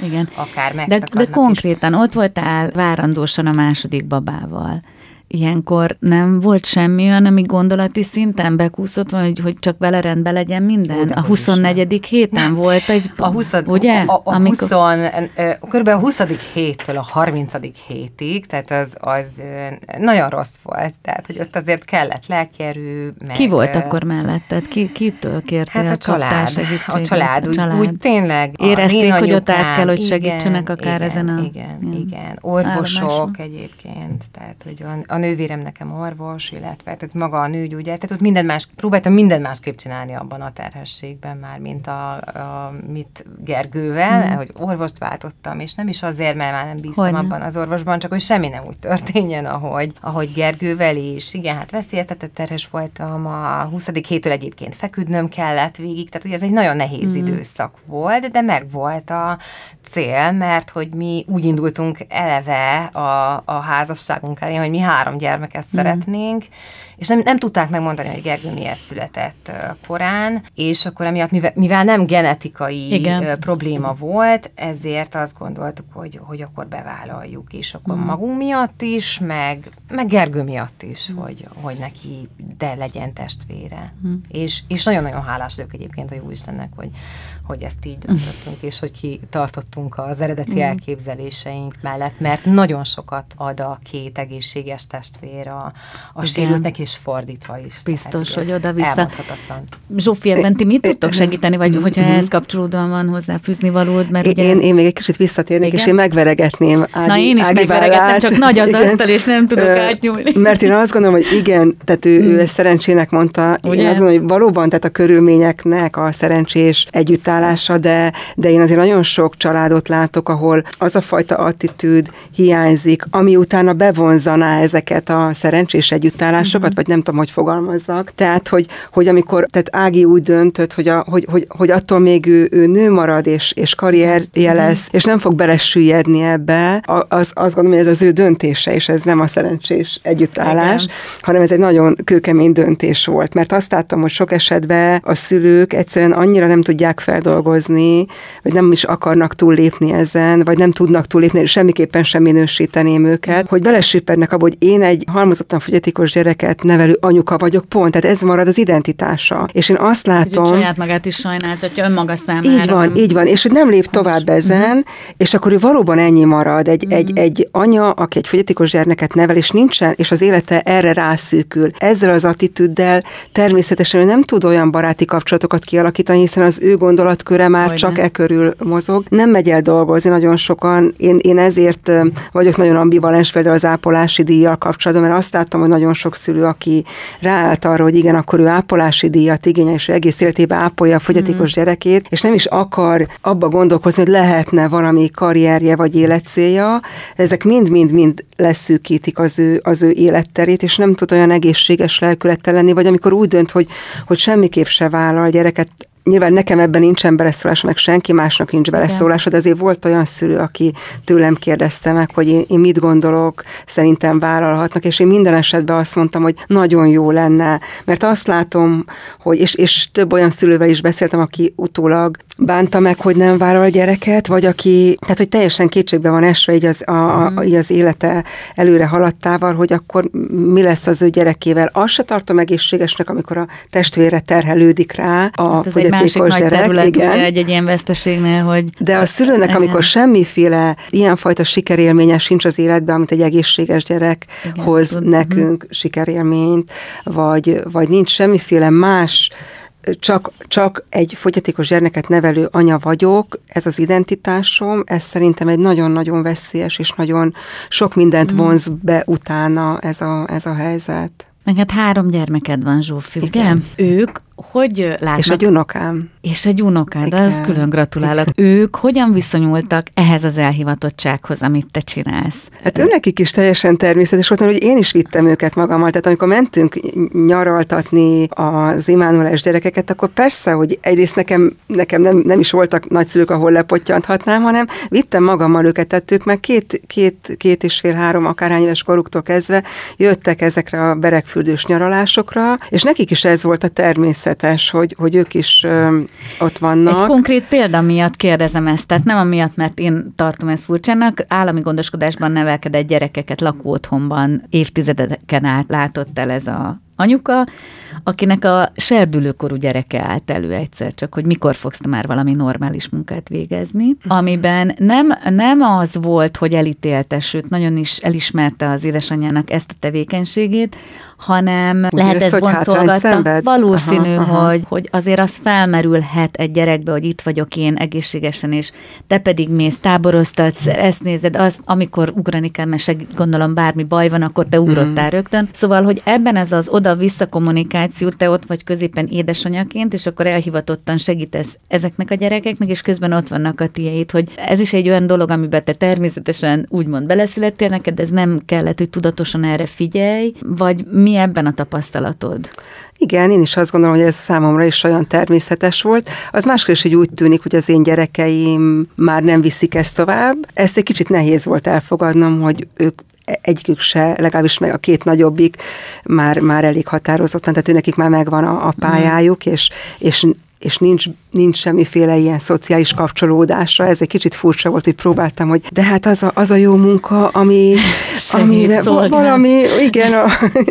S5: igen. akár megszakadnak.
S3: De, de konkrétan ott voltál várandósan a második babával ilyenkor nem volt semmi olyan, ami gondolati szinten bekúszott van, hogy, hogy csak vele rendben legyen minden? a 24. héten volt egy
S5: a 20, ugye? A, a, a amikor... 20, kb. a 20. héttől a 30. hétig, tehát az, az nagyon rossz volt, tehát hogy ott azért kellett lelkerű,
S3: meg... Ki volt akkor melletted? Ki, kitől kértél
S5: hát a, a család, a család, a család. Úgy, úgy tényleg
S3: Érezték, hogy ott át kell, hogy segítsenek igen, akár
S5: igen,
S3: ezen a...
S5: Igen, igen, igen. Orvosok állomáson. egyébként, tehát hogy a nővérem nekem orvos, illetve tehát maga a nőgyógyász, tehát ott minden más, próbáltam minden másképp csinálni abban a terhességben már, mint a, a mit Gergővel, mm. hogy orvost váltottam, és nem is azért, mert már nem bíztam Hogyne. abban az orvosban, csak hogy semmi nem úgy történjen, ahogy, ahogy Gergővel is. Igen, hát veszélyeztetett terhes voltam, a 20. héttől egyébként feküdnöm kellett végig, tehát ugye ez egy nagyon nehéz mm. időszak volt, de meg volt a cél, mert hogy mi úgy indultunk eleve a, a házasságunk elé, hogy mi három gyermeket mm. szeretnénk, és nem, nem tudták megmondani, hogy Gergő miért született korán, és akkor emiatt, mivel, mivel nem genetikai Igen. probléma volt, ezért azt gondoltuk, hogy, hogy akkor bevállaljuk, és akkor mm. magunk miatt is, meg, meg Gergő miatt is, mm. hogy, hogy neki de legyen testvére. Mm. És, és nagyon-nagyon hálás vagyok egyébként a Jóistennek, hogy, hogy ezt így döntöttünk, és hogy kitartottunk az eredeti mm. elképzeléseink mellett, mert nagyon sokat ad a két egészséges testvér a, a sérültnek, és fordítva is.
S3: Biztos, hogy oda-vissza. Zsófi, ebben ti mit tudtok segíteni, vagy hogyha mhm. ehhez kapcsolódóan van hozzá fűzni valód?
S4: Mert ugye... én, én még egy kicsit visszatérnék, Igen? és én megveregetném
S3: Ági, Na én is Ági megveregettem, csak nagy az asztal, és nem tudok átnyúlni.
S4: Mert én azt gondolom, hogy igen, tehát ő, ő mm. ezt szerencsének mondta, ugye? én azt gondolom, hogy valóban, tehát a körülményeknek a szerencsés együttállása, de, de én azért nagyon sok családot látok, ahol az a fajta attitűd hiányzik, ami utána bevonzaná ezeket a szerencsés együttállásokat. Vagy nem tudom, hogy fogalmazzak. Tehát, hogy, hogy amikor, tehát Ági úgy döntött, hogy, a, hogy, hogy, hogy attól még ő, ő nő marad, és, és karrierje lesz, uh-huh. és nem fog belesüllyedni ebbe, az, azt gondolom, hogy ez az ő döntése, és ez nem a szerencsés együttállás, Igen. hanem ez egy nagyon kőkemény döntés volt, mert azt láttam, hogy sok esetben a szülők egyszerűen annyira nem tudják feldolgozni, vagy nem is akarnak túllépni ezen, vagy nem tudnak túllépni, és semmiképpen sem minősíteném őket, hogy belesüppednek abba, hogy én egy halmozottan fogyatékos gyereket nevelő anyuka vagyok, pont, tehát ez marad az identitása. És én azt látom... Hogy
S3: saját magát is sajnáltatja önmaga számára.
S4: Így van, így van, és hogy nem lép tovább ezen, uh-huh. és akkor ő valóban ennyi marad, egy, uh-huh. egy, egy anya, aki egy fogyatékos gyermeket nevel, és nincsen, és az élete erre rászűkül. Ezzel az attitűddel természetesen ő nem tud olyan baráti kapcsolatokat kialakítani, hiszen az ő gondolatköre már Hogyne. csak e körül mozog. Nem megy el dolgozni nagyon sokan. Én, én ezért vagyok nagyon ambivalens például az ápolási díjjal kapcsolatban, mert azt láttam, hogy nagyon sok szülő, aki ráállt arra, hogy igen, akkor ő ápolási díjat igényel, és egész életében ápolja a fogyatékos mm. gyerekét, és nem is akar abba gondolkozni, hogy lehetne valami karrierje vagy életcélja. Ezek mind-mind-mind leszűkítik az ő, az ő életterét, és nem tud olyan egészséges lelkülettel lenni, vagy amikor úgy dönt, hogy, hogy semmiképp se vállal gyereket Nyilván nekem ebben nincsen beleszólása, meg senki másnak nincs beleszólása, de azért volt olyan szülő, aki tőlem kérdezte meg, hogy én, én mit gondolok, szerintem vállalhatnak, és én minden esetben azt mondtam, hogy nagyon jó lenne, mert azt látom, hogy, és, és több olyan szülővel is beszéltem, aki utólag bánta meg, hogy nem vállal gyereket, vagy aki, tehát hogy teljesen kétségbe van esve így az, a, a, mhm. így az élete előre haladtával, hogy akkor mi lesz az ő gyerekével. Azt se tartom egészségesnek, amikor a testvére terhelődik rá, a hát fogyatékos gyerek. Terület,
S3: igen. Egy, egy ilyen veszteségnél, hogy...
S4: De a szülőnek, amikor semmiféle ilyenfajta sikerélménye sincs az életben, amit egy egészséges gyerek igen, hoz tud, nekünk uh-huh. sikerélményt, vagy, vagy nincs semmiféle más csak, csak egy fogyatékos gyermeket nevelő anya vagyok, ez az identitásom, ez szerintem egy nagyon-nagyon veszélyes, és nagyon sok mindent mhm. vonz be utána ez a, ez a helyzet.
S3: Meg hát három gyermeked van, Zsófi, Igen. Ők hogy látnak?
S4: És egy unokám.
S3: És egy unokád, de az külön gratulálok. Igen. Ők hogyan viszonyultak ehhez az elhivatottsághoz, amit te csinálsz?
S4: Hát őnekik is teljesen természetes volt, hogy én is vittem őket magammal. Tehát amikor mentünk nyaraltatni az imánulális gyerekeket, akkor persze, hogy egyrészt nekem, nekem nem, nem is voltak nagyszülők, ahol lepottyanthatnám, hanem vittem magammal őket, tehát ők már két, két, két és fél, három akárhány éves koruktól kezdve jöttek ezekre a berekfürdős nyaralásokra, és nekik is ez volt a természet természetes, hogy, hogy ők is ö, ott vannak.
S3: Egy konkrét példa miatt kérdezem ezt, tehát nem amiatt, mert én tartom ezt furcsának, állami gondoskodásban nevelkedett gyerekeket lakóotthonban évtizedeken át látott el ez a anyuka, akinek a serdülőkorú gyereke állt elő egyszer, csak hogy mikor fogsz már valami normális munkát végezni, mhm. amiben nem, nem az volt, hogy elítélte, sőt, nagyon is elismerte az édesanyjának ezt a tevékenységét, hanem Úgy lehet ez boncolgatta. Valószínű, aha, aha. Hogy, hogy azért az felmerülhet egy gyerekbe, hogy itt vagyok én egészségesen, és te pedig mész, táboroztatsz, ezt nézed, az, amikor ugrani kell, mert gondolom bármi baj van, akkor te ugrottál mm. rögtön. Szóval, hogy ebben ez az oda-vissza kommunikáció, te ott vagy középen édesanyaként, és akkor elhivatottan segítesz ezeknek a gyerekeknek, és közben ott vannak a tiéd, hogy ez is egy olyan dolog, amiben te természetesen úgymond beleszülettél neked, ez nem kellett, hogy tudatosan erre figyelj, vagy mi ebben a tapasztalatod?
S4: Igen, én is azt gondolom, hogy ez számomra is olyan természetes volt. Az máskor is, hogy úgy tűnik, hogy az én gyerekeim már nem viszik ezt tovább. Ezt egy kicsit nehéz volt elfogadnom, hogy ők egyikük se, legalábbis meg a két nagyobbik már, már elég határozottan, tehát őnekik már megvan a, a pályájuk, és, és és nincs, nincs semmiféle ilyen szociális kapcsolódása. Ez egy kicsit furcsa volt, hogy próbáltam, hogy de hát az a, az a jó munka, ami, ami valami, igen, a,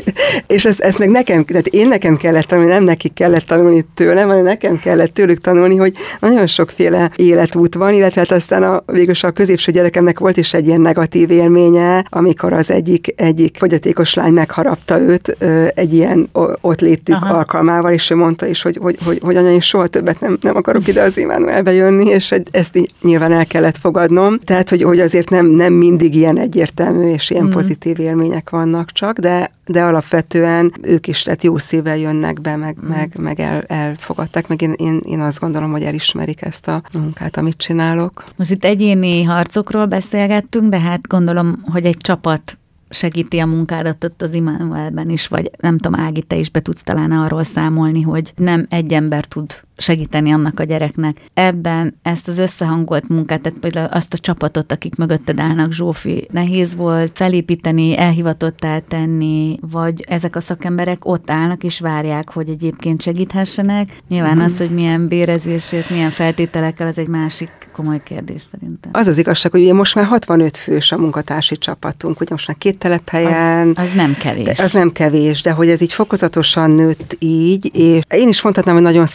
S4: és ezt, ezt meg nekem, tehát én nekem kellett tanulni, nem nekik kellett tanulni tőlem, hanem nekem kellett tőlük tanulni, hogy nagyon sokféle életút van, illetve hát aztán a, végülis a középső gyerekemnek volt is egy ilyen negatív élménye, amikor az egyik, egyik fogyatékos lány megharapta őt egy ilyen ott létük Aha. alkalmával, és ő mondta is, hogy, hogy, hogy, hogy anya, és soha többet nem, nem akarok ide az Immanuelbe jönni, és ezt így nyilván el kellett fogadnom. Tehát, hogy, hogy azért nem, nem mindig ilyen egyértelmű és ilyen mm. pozitív élmények vannak csak, de de alapvetően ők is lett jó szívvel jönnek be, meg, mm. meg, meg el, elfogadták, meg én, én, én azt gondolom, hogy elismerik ezt a munkát, amit csinálok.
S3: Most itt egyéni harcokról beszélgettünk, de hát gondolom, hogy egy csapat segíti a munkádat ott az Immanuelben is, vagy nem tudom, Ági, te is be tudsz talán arról számolni, hogy nem egy ember tud segíteni annak a gyereknek. Ebben ezt az összehangolt munkát, tehát például azt a csapatot, akik mögötted állnak, Zsófi, nehéz volt felépíteni, elhivatottá tenni, vagy ezek a szakemberek ott állnak és várják, hogy egyébként segíthessenek. Nyilván mm. az, hogy milyen bérezését, milyen feltételekkel, ez egy másik komoly kérdés szerintem.
S4: Az az igazság, hogy ugye most már 65 fős a munkatársi csapatunk, ugye most már két telephelyen.
S3: Az, az nem kevés.
S4: Az nem kevés, de hogy ez így fokozatosan nőtt így, és én is mondhatnám, hogy nagyon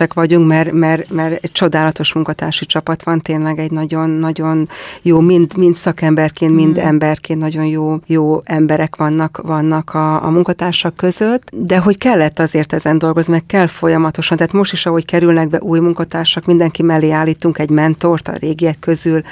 S4: szerencsések vagyunk, mert, mert, mert egy csodálatos munkatársi csapat van, tényleg egy nagyon-nagyon jó, mind, mind szakemberként, mind mm. emberként nagyon jó, jó emberek vannak, vannak a, a munkatársak között, de hogy kellett azért ezen dolgozni, meg kell folyamatosan, tehát most is, ahogy kerülnek be új munkatársak, mindenki mellé állítunk egy mentort a régiek közül,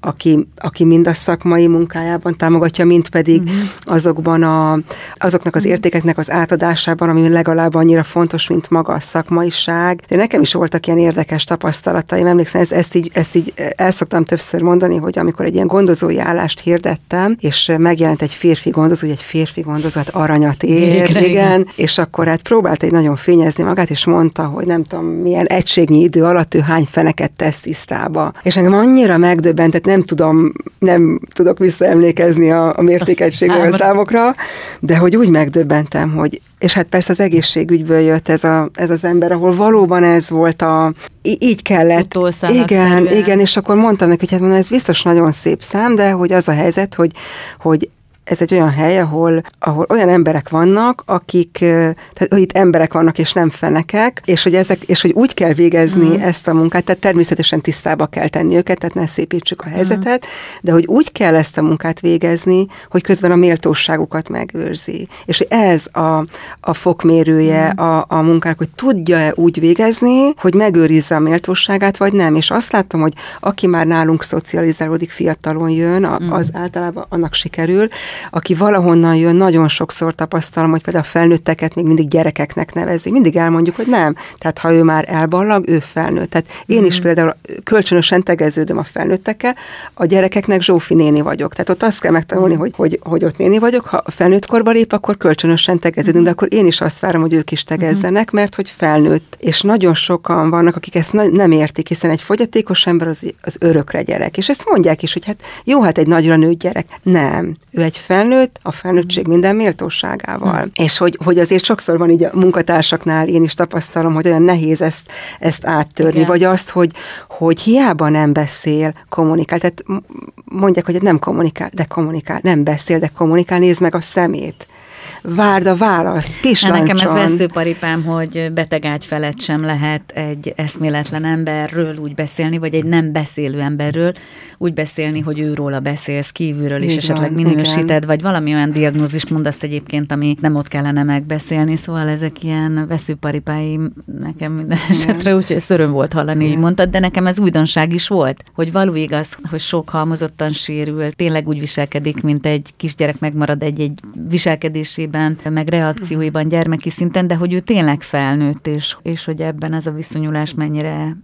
S4: aki, aki mind a szakmai munkájában támogatja, mint pedig mm. azokban a, azoknak az mm. értékeknek az átadásában, ami legalább annyira fontos, mint maga a szakmaiság. Nekem is voltak ilyen érdekes tapasztalataim, emlékszem, ezt, ezt, így, ezt így el szoktam többször mondani, hogy amikor egy ilyen gondozói állást hirdettem, és megjelent egy férfi gondozó, egy férfi gondozó, hát aranyat ér, Végre, igen, igen, és akkor hát próbált egy nagyon fényezni magát, és mondta, hogy nem tudom, milyen egységnyi idő alatt ő hány feneket tesz tisztába. És engem annyira megdöbbentett, nem tudom, nem tudok visszaemlékezni a, a mértékegységre a számokra, de hogy úgy megdöbbentem, hogy és hát persze az egészségügyből jött ez, a, ez az ember, ahol valóban ez volt a, így kellett. Igen, szerűen. igen, és akkor mondtam neki, hogy hát mondom, ez biztos nagyon szép szám, de hogy az a helyzet, hogy, hogy ez egy olyan hely, ahol, ahol olyan emberek vannak, akik, tehát hogy itt emberek vannak, és nem fenekek, és hogy, ezek, és hogy úgy kell végezni mm. ezt a munkát, tehát természetesen tisztába kell tenni őket, tehát ne szépítsük a helyzetet, mm. de hogy úgy kell ezt a munkát végezni, hogy közben a méltóságukat megőrzi. És ez a, a fokmérője mm. a, a munkának, hogy tudja-e úgy végezni, hogy megőrizze a méltóságát, vagy nem. És azt látom, hogy aki már nálunk szocializálódik, fiatalon jön, mm. az általában annak sikerül, aki valahonnan jön, nagyon sokszor tapasztalom, hogy például a felnőtteket még mindig gyerekeknek nevezi. Mindig elmondjuk, hogy nem. Tehát ha ő már elballag, ő felnőtt. Tehát én is mm. például kölcsönösen tegeződöm a felnőttekkel, a gyerekeknek Zsófi néni vagyok. Tehát ott azt kell megtanulni, mm. hogy, hogy, hogy ott néni vagyok. Ha felnőtt korba lép, akkor kölcsönösen tegeződünk, de akkor én is azt várom, hogy ők is tegezzenek, mert hogy felnőtt. És nagyon sokan vannak, akik ezt nem értik, hiszen egy fogyatékos ember az, az örökre gyerek. És ezt mondják is, hogy hát jó, hát egy nagyra nőtt gyerek. Nem. Ő egy felnőtt, a felnőttség minden méltóságával. Hmm. És hogy, hogy azért sokszor van így a munkatársaknál, én is tapasztalom, hogy olyan nehéz ezt, ezt áttörni, Igen. vagy azt, hogy, hogy hiába nem beszél, kommunikál. Tehát mondják, hogy nem kommunikál, de kommunikál, nem beszél, de kommunikál, nézd meg a szemét várd a választ, pislancson.
S3: Nekem ez veszőparipám, hogy betegágy felett sem lehet egy eszméletlen emberről úgy beszélni, vagy egy nem beszélő emberről úgy beszélni, hogy őróla beszélsz kívülről, és esetleg minősíted, igen. vagy valami olyan diagnózist mondasz egyébként, ami nem ott kellene megbeszélni, szóval ezek ilyen veszőparipáim nekem minden esetre, úgyhogy ezt öröm volt hallani, igen. hogy mondtad, de nekem ez újdonság is volt, hogy való igaz, hogy sok halmozottan sérül, tényleg úgy viselkedik, mint egy kisgyerek megmarad egy-egy viselkedésében, meg reakcióiban gyermeki szinten, de hogy ő tényleg felnőtt, és, és hogy ebben ez a viszonyulás mennyire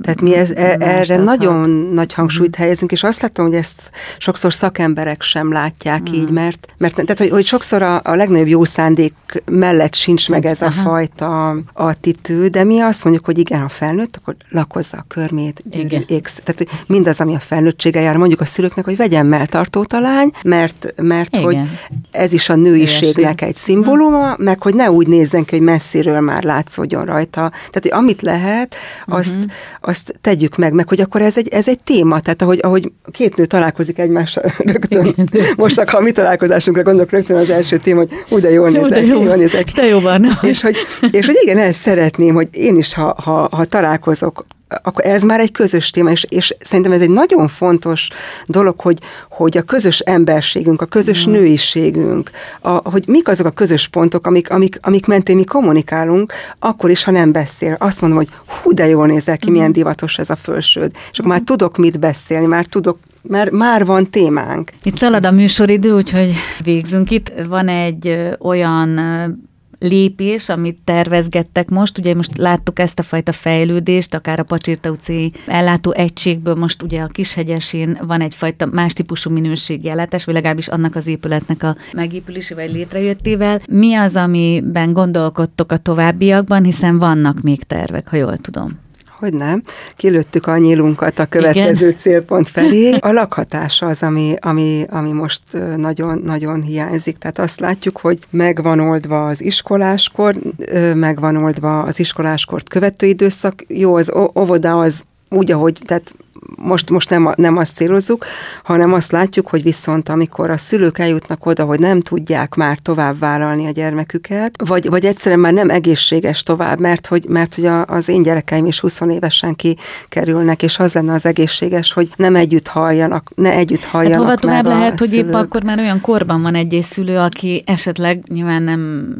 S4: tehát mi ez, e, erre nagyon nagy hangsúlyt helyezünk, és azt látom, hogy ezt sokszor szakemberek sem látják mm. így, mert, mert tehát, hogy, hogy sokszor a, a legnagyobb jó szándék mellett sincs, sincs meg ez aha. a fajta attitűd, de mi azt mondjuk, hogy igen, ha felnőtt, akkor lakozza a körmét, igen. Éksz, tehát mindaz, ami a felnőttsége jár, mondjuk a szülőknek, hogy vegyen melltartót a lány, mert, mert hogy ez is a nőiségnek egy szimbóluma, mm. meg hogy ne úgy nézzen ki, hogy messziről már látszódjon rajta. Tehát, hogy amit lehet, azt, mm-hmm azt tegyük meg, meg hogy akkor ez egy, ez egy téma, tehát ahogy, ahogy két nő találkozik egymással rögtön, most csak ha a mi találkozásunkra gondolok rögtön az első téma, hogy úgy de jól nézek, de jó, jól nézek.
S3: De jó van.
S4: És hogy, és hogy igen, ezt szeretném, hogy én is, ha, ha, ha találkozok akkor ez már egy közös téma, és, és szerintem ez egy nagyon fontos dolog, hogy, hogy a közös emberségünk, a közös mm. nőiségünk, a, hogy mik azok a közös pontok, amik, amik, amik mentén mi kommunikálunk, akkor is, ha nem beszél. Azt mondom, hogy hú, de jól nézel ki, mm. milyen divatos ez a fölsőd. És akkor mm. már tudok mit beszélni, már tudok mert már van témánk.
S3: Itt szalad a műsoridő, úgyhogy végzünk itt. Van egy olyan lépés, amit tervezgettek most. Ugye most láttuk ezt a fajta fejlődést, akár a Pacsirta utcai ellátó egységből most ugye a Kishegyesén van egyfajta más típusú minőségi ellátás, vagy legalábbis annak az épületnek a megépülésével, létrejöttével. Mi az, amiben gondolkodtok a továbbiakban, hiszen vannak még tervek, ha jól tudom
S4: hogy nem. Kilőttük a nyílunkat a következő Igen. célpont felé. A lakhatás az, ami, ami, ami most nagyon-nagyon hiányzik. Tehát azt látjuk, hogy megvan oldva az iskoláskor, megvan oldva az iskoláskort követő időszak. Jó, az óvoda az úgy, ahogy, tehát most, most nem, nem azt célozzuk, hanem azt látjuk, hogy viszont amikor a szülők eljutnak oda, hogy nem tudják már tovább vállalni a gyermeküket, vagy, vagy egyszerűen már nem egészséges tovább, mert hogy, mert hogy az én gyerekeim is 20 évesen kikerülnek, és az lenne az egészséges, hogy nem együtt halljanak, ne együtt halljanak hát hova
S3: tovább lehet, hogy épp akkor már olyan korban van egy szülő, aki esetleg nyilván nem,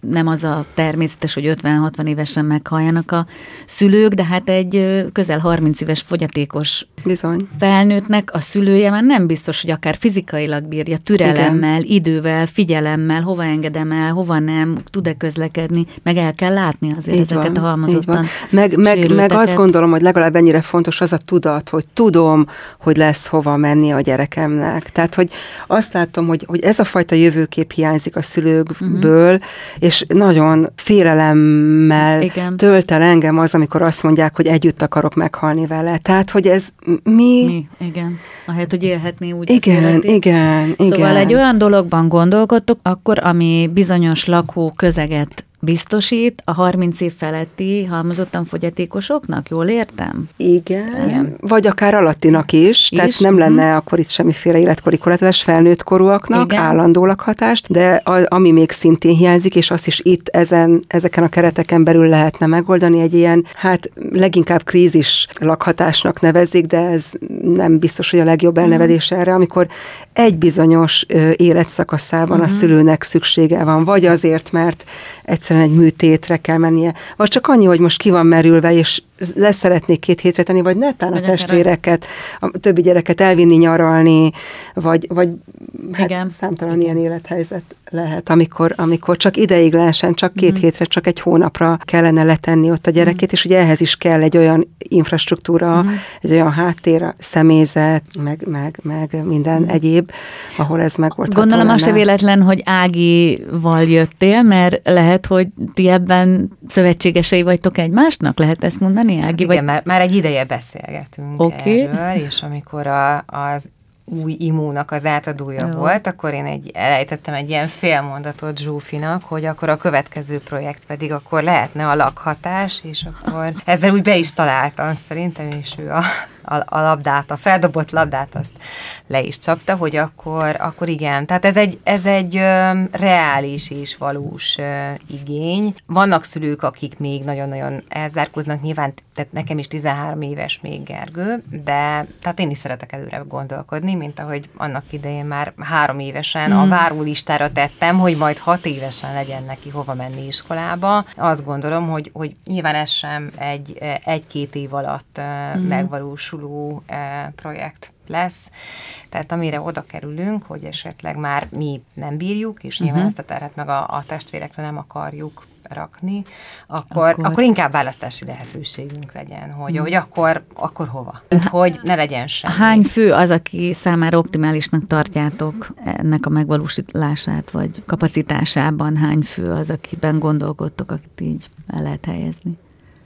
S3: nem az a természetes, hogy 50-60 évesen meghalljanak a szülők, de hát egy közel 30 éves fogyaték fogyatékos
S4: Bizony.
S3: felnőttnek a szülője már nem biztos, hogy akár fizikailag bírja, türelemmel, Igen. idővel, figyelemmel, hova engedem el, hova nem, tud-e közlekedni, meg el kell látni azért így ezeket van, a halmozottan
S4: meg, meg, meg azt gondolom, hogy legalább ennyire fontos az a tudat, hogy tudom, hogy lesz hova menni a gyerekemnek. Tehát, hogy azt látom, hogy, hogy ez a fajta jövőkép hiányzik a szülőkből, uh-huh. és nagyon félelemmel Igen. tölt el engem az, amikor azt mondják, hogy együtt akarok meghalni vele. Tehát, hogy ez mi... Mi,
S3: igen. Ahelyett, hogy élhetné úgy
S4: Igen, igen,
S3: igen. Szóval egy olyan dologban gondolkodtok, akkor, ami bizonyos lakó közeget biztosít a 30 év feletti halmozottan fogyatékosoknak, jól értem?
S4: Igen, Igen. vagy akár alattinak is, is? tehát nem uh-huh. lenne akkor itt semmiféle életkori korlátozás felnőtt korúaknak, Igen. állandó lakhatást, de a, ami még szintén hiányzik, és azt is itt ezen, ezeken a kereteken belül lehetne megoldani, egy ilyen, hát leginkább krízis lakhatásnak nevezik, de ez nem biztos, hogy a legjobb mhm. elnevezés uh-huh. erre, amikor egy bizonyos életszakaszában uh-huh. a szülőnek szüksége van, vagy azért, mert egyszer egyszerűen egy műtétre kell mennie, vagy csak annyi, hogy most ki van merülve, és lesz szeretnék két hétre tenni, vagy netán a testvéreket, a többi gyereket elvinni nyaralni, vagy, vagy hát Igen. számtalan Igen. ilyen élethelyzet lehet, amikor, amikor csak ideiglenesen, csak két mm. hétre, csak egy hónapra kellene letenni ott a gyerekét, mm. és ugye ehhez is kell egy olyan infrastruktúra, mm. egy olyan háttér, személyzet, meg, meg, meg minden mm. egyéb, ahol ez megoldható
S3: Gondolom lenne. az se véletlen, hogy Ágival jöttél, mert lehet, hogy ti ebben szövetségesei vagytok egymásnak, lehet ezt mondani, Ági?
S5: Igen, vagy... már, már egy ideje beszélgetünk okay. erről, és amikor a, az új imúnak az átadója Jó. volt, akkor én egy, elejtettem egy ilyen félmondatot Zsófinak, hogy akkor a következő projekt pedig akkor lehetne a lakhatás, és akkor ezzel úgy be is találtam szerintem, és ő a, a, a labdát, a feldobott labdát azt le is csapta, hogy akkor, akkor igen. Tehát ez egy, ez egy ö, reális és valós ö, igény. Vannak szülők, akik még nagyon-nagyon elzárkoznak, nyilván, tehát nekem is 13 éves még Gergő, de tehát én is szeretek előre gondolkodni, mint ahogy annak idején már három évesen mm. a várólistára tettem, hogy majd hat évesen legyen neki hova menni iskolába. Azt gondolom, hogy, hogy nyilván ez sem egy, egy-két év alatt mm. Megvalósuló projekt lesz. Tehát amire oda kerülünk, hogy esetleg már mi nem bírjuk, és nyilván uh-huh. ezt a terhet meg a, a testvérekre nem akarjuk rakni, akkor, akkor... akkor inkább választási lehetőségünk legyen, hogy, hmm. hogy akkor, akkor hova? Hogy ne legyen semmi.
S3: Hány fő az, aki számára optimálisnak tartjátok ennek a megvalósítását, vagy kapacitásában hány fő az, akiben gondolkodtok, akit így el lehet helyezni?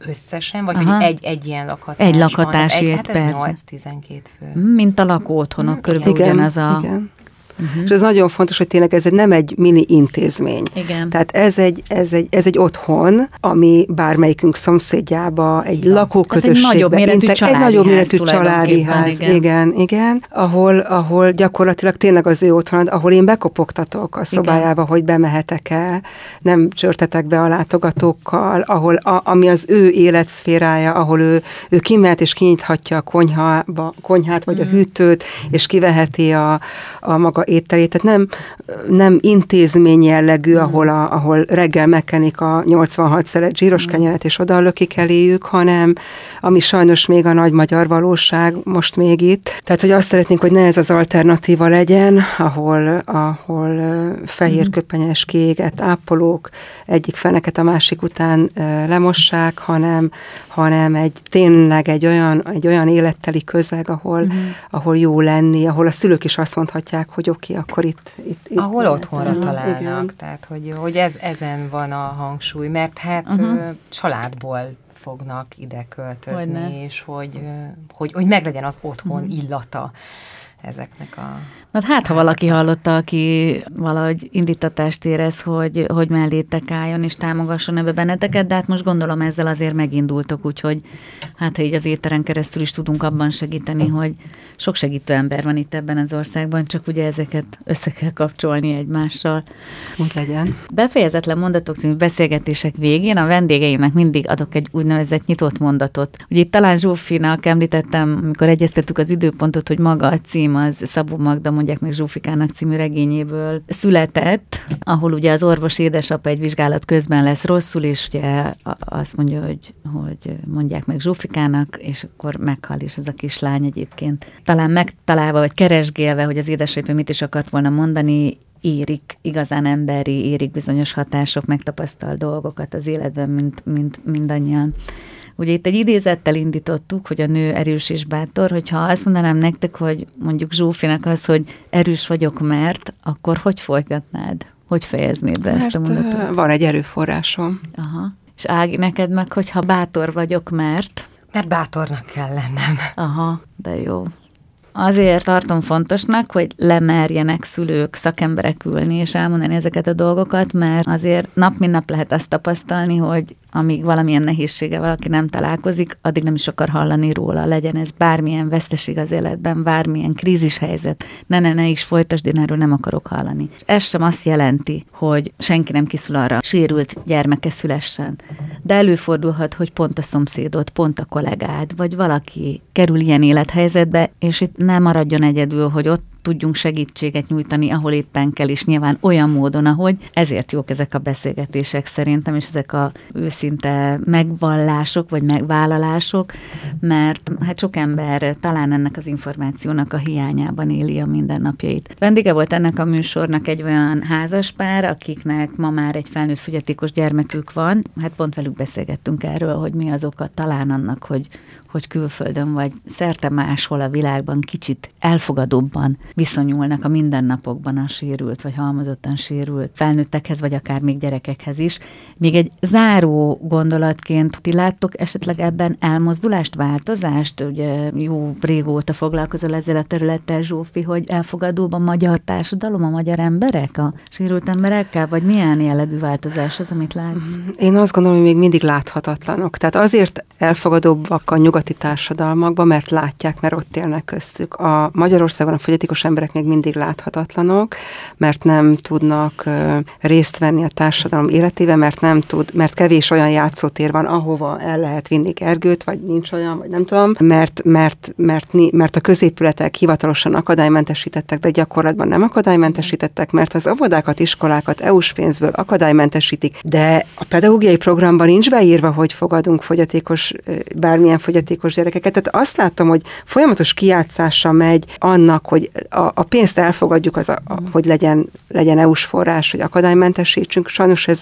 S5: Összesen, vagy hogy egy, egy ilyen lakhatás
S3: Egy lakhatásért, egy, hát
S5: persze. 8-12 fő.
S3: Mint a lakóotthonok, hmm, körülbelül igen, ugyanaz a... Igen.
S4: Uh-huh. És ez nagyon fontos, hogy tényleg ez nem egy mini intézmény. Igen. Tehát ez egy, ez egy, ez egy otthon, ami bármelyikünk szomszédjába, egy igen. lakóközösségbe.
S3: egy nagyobb méretű inter, családi
S4: Egy nagyobb méretű családi ház, igen. igen, igen, ahol, ahol gyakorlatilag tényleg az ő otthon, ahol én bekopogtatok a szobájába, igen. hogy bemehetek-e, nem csörtetek be a látogatókkal, ahol, a, ami az ő életszférája, ahol ő, ő kimehet és kinyithatja a konyhába, konyhát, vagy mm. a hűtőt, és kiveheti a, a maga étterét, tehát nem, nem intézmény jellegű, mm. ahol, a, ahol reggel megkenik a 86 szeret zsíros mm. kenyeret, és oda lökik eléjük, hanem ami sajnos még a nagy magyar valóság most még itt. Tehát, hogy azt szeretnénk, hogy ne ez az alternatíva legyen, ahol, ahol fehér mm. köpenyes kiégett ápolók egyik feneket a másik után lemossák, hanem, hanem egy tényleg egy olyan, egy olyan életteli közeg, ahol, mm. ahol jó lenni, ahol a szülők is azt mondhatják, hogy oké, okay, akkor itt, itt,
S5: itt Ahol otthonra uh, találnak, igen. tehát hogy, hogy ez, ezen van a hangsúly, mert hát uh-huh. családból fognak ide költözni, Hogyne. és hogy, hogy, hogy meglegyen az otthon uh-huh. illata ezeknek a...
S3: Hát, hát ha valaki hallotta, aki valahogy indítatást érez, hogy, hogy mellétek álljon és támogasson ebbe benneteket, de hát most gondolom ezzel azért megindultok, úgyhogy hát ha így az éteren keresztül is tudunk abban segíteni, hogy sok segítő ember van itt ebben az országban, csak ugye ezeket össze kell kapcsolni egymással.
S4: Úgy legyen.
S3: Befejezetlen mondatok című beszélgetések végén a vendégeimnek mindig adok egy úgynevezett nyitott mondatot. Ugye itt talán Zsófinak említettem, amikor egyeztettük az időpontot, hogy maga a cím az Szabó Magda, mondják meg Zsófikának című regényéből született, ahol ugye az orvos édesapa egy vizsgálat közben lesz rosszul, és ugye azt mondja, hogy, hogy mondják meg Zsófikának, és akkor meghal is ez a kislány egyébként. Talán megtalálva, vagy keresgélve, hogy az édesapa mit is akart volna mondani, érik, igazán emberi, érik bizonyos hatások, megtapasztal dolgokat az életben, mint, mint mindannyian. Ugye itt egy idézettel indítottuk, hogy a nő erős és bátor, hogyha azt mondanám nektek, hogy mondjuk Zsófinak az, hogy erős vagyok, mert, akkor hogy folytatnád? Hogy fejeznéd be mert ezt a mondatot?
S4: van egy erőforrásom.
S3: Aha. És Ági, neked meg, hogyha bátor vagyok, mert?
S5: Mert bátornak kell lennem.
S3: Aha, de jó. Azért tartom fontosnak, hogy lemerjenek szülők, szakemberek ülni és elmondani ezeket a dolgokat, mert azért nap mint nap lehet azt tapasztalni, hogy amíg valamilyen nehézsége valaki nem találkozik, addig nem is akar hallani róla, legyen ez bármilyen veszteség az életben, bármilyen krízis helyzet, ne, ne, ne is folytasd, én erről nem akarok hallani. És ez sem azt jelenti, hogy senki nem kiszul arra, sérült gyermeke szülessen. De előfordulhat, hogy pont a szomszédod, pont a kollégád, vagy valaki kerül ilyen élethelyzetbe, és itt nem maradjon egyedül, hogy ott tudjunk segítséget nyújtani, ahol éppen kell, és nyilván olyan módon, ahogy ezért jók ezek a beszélgetések szerintem, és ezek a őszinte megvallások, vagy megvállalások, mert hát sok ember talán ennek az információnak a hiányában éli a mindennapjait. Vendége volt ennek a műsornak egy olyan házaspár, akiknek ma már egy felnőtt fogyatékos gyermekük van. Hát pont velük beszélgettünk erről, hogy mi az oka talán annak, hogy hogy külföldön vagy szerte máshol a világban kicsit elfogadóbban viszonyulnak a mindennapokban a sérült, vagy halmozottan sérült felnőttekhez, vagy akár még gyerekekhez is. Még egy záró gondolatként, ti láttok esetleg ebben elmozdulást, változást? Ugye jó régóta foglalkozol ezzel a területtel, Zsófi, hogy elfogadóbb a magyar társadalom, a magyar emberek, a sérült emberekkel, vagy milyen jellegű változás az, amit látsz?
S4: Én azt gondolom, hogy még mindig láthatatlanok. Tehát azért elfogadóbbak a nyugati társadalmakban, mert látják, mert ott élnek köztük. A Magyarországon a fogyatékos emberek még mindig láthatatlanok, mert nem tudnak részt venni a társadalom életében, mert nem tud, mert kevés olyan játszótér van, ahova el lehet vinni Gergőt, vagy nincs olyan, vagy nem tudom, mert, mert, mert, mert a középületek hivatalosan akadálymentesítettek, de gyakorlatban nem akadálymentesítettek, mert az óvodákat, iskolákat EU-s pénzből akadálymentesítik, de a pedagógiai programban nincs beírva, hogy fogadunk fogyatékos, bármilyen fogyatékos gyerekeket. Tehát azt látom, hogy folyamatos kijátszása megy annak, hogy a, a pénzt elfogadjuk, az a, a, hogy legyen, legyen EU-s forrás, hogy akadálymentesítsünk. Sajnos ez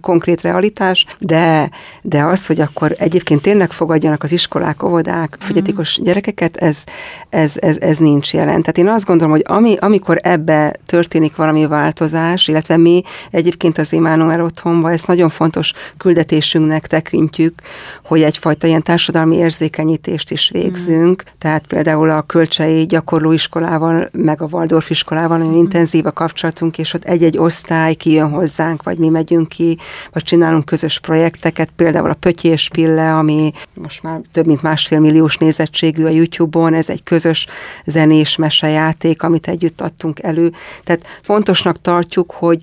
S4: konkrét realitás, de, de az, hogy akkor egyébként tényleg fogadjanak az iskolák, óvodák, mhm. fogyatékos mm. gyerekeket, ez, ez, ez, ez nincs jelen. Tehát én azt gondolom, hogy ami, amikor ebbe történik valami változás, illetve mi egyébként az Immanuel otthonban ezt nagyon fontos küldetésünknek tekintjük, hogy egyfajta ilyen társadalmi érzékenyítést is végzünk. Mm. Tehát például a Kölcsei gyakorlóiskolával, meg a Waldorf iskolával nagyon mm. intenzív a kapcsolatunk, és ott egy-egy osztály kijön hozzánk, vagy mi megyünk ki, vagy csinálunk közös projekteket, például a Pötyés Pille, ami most már több mint másfél milliós nézettségű a YouTube-on, ez egy közös zenés mesejáték, amit együtt adtunk elő. Tehát fontosnak tartjuk, hogy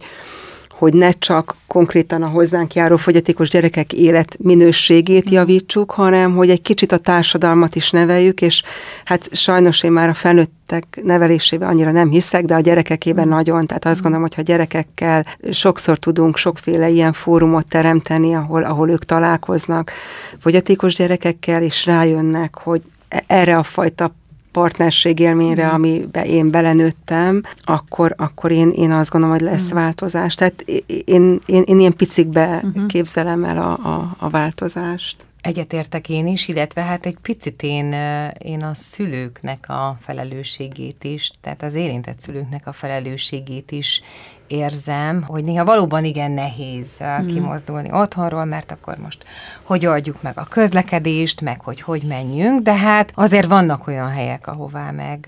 S4: hogy ne csak konkrétan a hozzánk járó fogyatékos gyerekek életminőségét javítsuk, hanem hogy egy kicsit a társadalmat is neveljük, és hát sajnos én már a felnőttek nevelésében annyira nem hiszek, de a gyerekekében mm. nagyon, tehát azt gondolom, hogy ha gyerekekkel sokszor tudunk sokféle ilyen fórumot teremteni, ahol, ahol ők találkoznak fogyatékos gyerekekkel, és rájönnek, hogy e-, erre a fajta partnerség élményre, mm. amiben én belenőttem, akkor, akkor én, én azt gondolom, hogy lesz mm. változás. Tehát én, én, én ilyen picikbe mm-hmm. képzelem el a, a, a változást.
S5: Egyetértek én is, illetve hát egy picit én, én a szülőknek a felelősségét is, tehát az érintett szülőknek a felelősségét is érzem, hogy néha valóban igen nehéz hmm. kimozdulni otthonról, mert akkor most hogy adjuk meg a közlekedést, meg hogy hogy menjünk, de hát azért vannak olyan helyek, ahová meg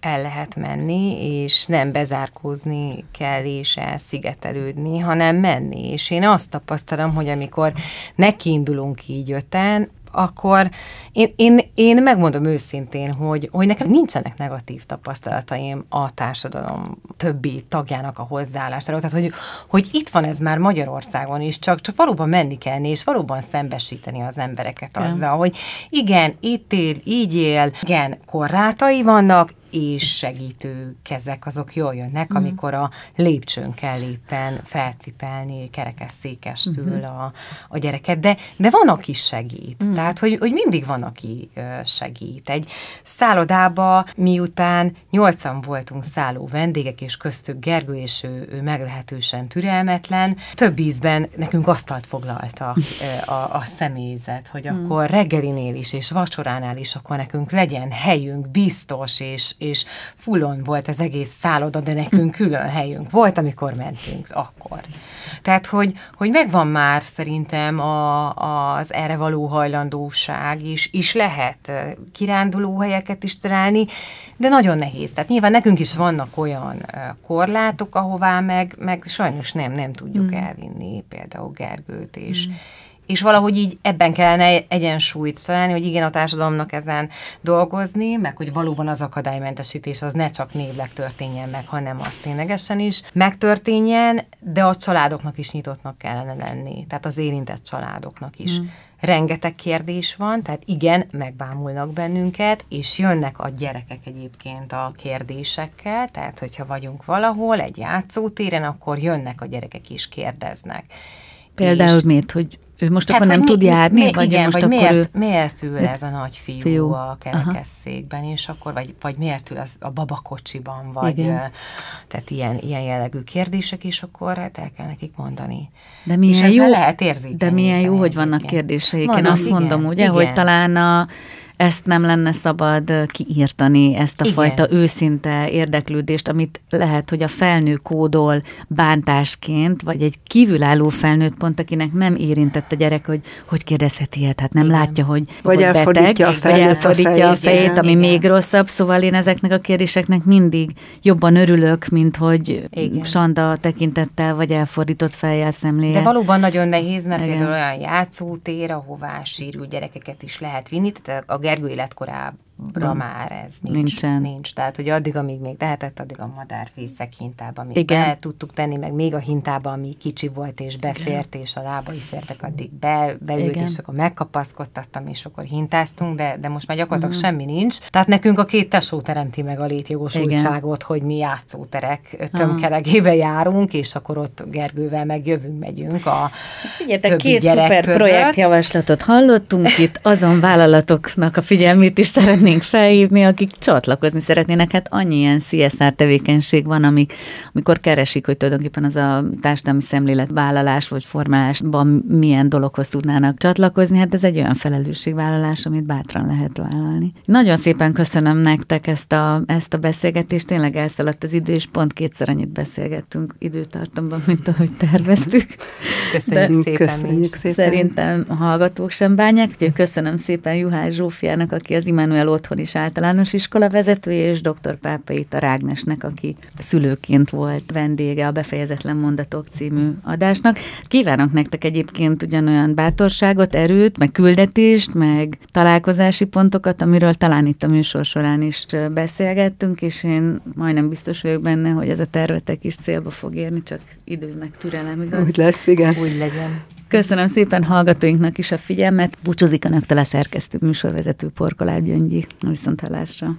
S5: el lehet menni, és nem bezárkózni kell és elszigetelődni, hanem menni. És én azt tapasztalom, hogy amikor nekiindulunk így öten, akkor én, én, én megmondom őszintén, hogy, hogy nekem nincsenek negatív tapasztalataim a társadalom többi tagjának a hozzáállásáról. Tehát, hogy, hogy itt van ez már Magyarországon is, csak, csak valóban menni kell, és valóban szembesíteni az embereket azzal, hogy igen, itt él, így él, igen, korlátai vannak, és segítő kezek azok jól jönnek, mm. amikor a lépcsőn kell éppen felcipelni kerekesszékestül mm-hmm. a, a gyereket, de, de van, aki segít. Mm. Tehát, hogy, hogy mindig van, aki segít. Egy szállodába, miután nyolcan voltunk szálló vendégek, és köztük Gergő, és ő, ő meglehetősen türelmetlen, több ízben nekünk asztalt foglalta a, a személyzet, hogy mm. akkor reggelinél is, és vacsoránál is, akkor nekünk legyen helyünk, biztos, és, és fullon volt az egész szálloda, de nekünk külön helyünk volt, amikor mentünk akkor. Tehát, hogy, hogy megvan már szerintem a, az erre való hajlandóság is, is lehet kiránduló helyeket is találni, de nagyon nehéz. Tehát nyilván nekünk is vannak olyan korlátok, ahová meg, meg sajnos nem, nem tudjuk mm. elvinni például Gergőt, és, mm és valahogy így ebben kellene egyensúlyt találni, hogy igen, a társadalomnak ezen dolgozni, meg hogy valóban az akadálymentesítés az ne csak névleg történjen meg, hanem az ténylegesen is megtörténjen, de a családoknak is nyitottnak kellene lenni, tehát az érintett családoknak is. Mm. Rengeteg kérdés van, tehát igen, megbámulnak bennünket, és jönnek a gyerekek egyébként a kérdésekkel, tehát hogyha vagyunk valahol, egy játszótéren, akkor jönnek a gyerekek is kérdeznek.
S3: Például és, miért, hogy ő most hát, akkor nem mi, tud járni?
S5: Mi, vagy igen, most vagy akkor miért, ő... miért ül ez a nagy fiú, fiú. a kerekesszékben, és akkor, vagy, vagy miért ül az a babakocsiban, vagy igen. tehát ilyen, ilyen jellegű kérdések, és akkor hát el kell nekik mondani.
S3: De milyen és jó, lehet érzékeny. De milyen jó, hogy vannak kérdéseik. Én azt igen, mondom, ugye, igen. hogy talán a ezt nem lenne szabad kiírtani, ezt a Igen. fajta őszinte érdeklődést, amit lehet, hogy a felnő kódol bántásként, vagy egy kívülálló felnőtt pont, akinek nem érintett a gyerek, hogy hogy kérdezheti ilyet, hát nem Igen. látja, hogy,
S4: vagy
S3: hogy
S4: elfordítja
S3: beteg, a vagy elfordítja a fejét, a fejét ami Igen. még rosszabb, szóval én ezeknek a kérdéseknek mindig jobban örülök, mint hogy Igen. Sanda tekintettel, vagy elfordított fejjel szemléje.
S5: De valóban nagyon nehéz, mert Igen. például olyan játszótér, ahová sírült gyerekeket is lehet vinni, tehát a Gergő életkorában Ra már ez nincs, Nincsen. nincs. Tehát, hogy addig, amíg még lehetett, addig a madárfészek hintában még Igen. be tudtuk tenni, meg még a hintában, ami kicsi volt, és befért, Igen. és a lábai fértek, addig be, beült, Igen. és akkor megkapaszkodtattam, és akkor hintáztunk, de, de most már gyakorlatilag uh-huh. semmi nincs. Tehát nekünk a két tesó teremti meg a létjogosultságot, hogy mi játszóterek tömkelegébe járunk, és akkor ott Gergővel meg jövünk, megyünk a
S3: Figyeljetek, két szuper között. projektjavaslatot hallottunk itt, azon vállalatoknak a figyelmét is szeretném szeretnénk felhívni, akik csatlakozni szeretnének. Hát annyi ilyen CSR tevékenység van, ami, amikor keresik, hogy tulajdonképpen az a társadalmi szemlélet vállalás vagy formálásban milyen dologhoz tudnának csatlakozni. Hát ez egy olyan felelősségvállalás, amit bátran lehet vállalni. Nagyon szépen köszönöm nektek ezt a, ezt a beszélgetést. Tényleg elszaladt az idő, és pont kétszer annyit beszélgettünk időtartamban, mint ahogy terveztük.
S5: Köszönjük De szépen. Köszönjük
S3: szépen. Szerintem a hallgatók sem bánják, úgyhogy köszönöm szépen Juhász Zsófiának, aki az Immanuel otthon is általános iskola vezetője, és dr. Pápai Tarágnesnek, aki szülőként volt vendége a Befejezetlen Mondatok című adásnak. Kívánok nektek egyébként ugyanolyan bátorságot, erőt, meg küldetést, meg találkozási pontokat, amiről talán itt a műsor során is beszélgettünk, és én majdnem biztos vagyok benne, hogy ez a tervetek is célba fog érni, csak idő meg türelem, igaz?
S4: Úgy lesz, igen.
S5: Úgy legyen.
S3: Köszönöm szépen hallgatóinknak is a figyelmet. Búcsúzik önöktől a szerkesztő műsorvezető Porkoláb Gyöngyi. Viszont hallásra.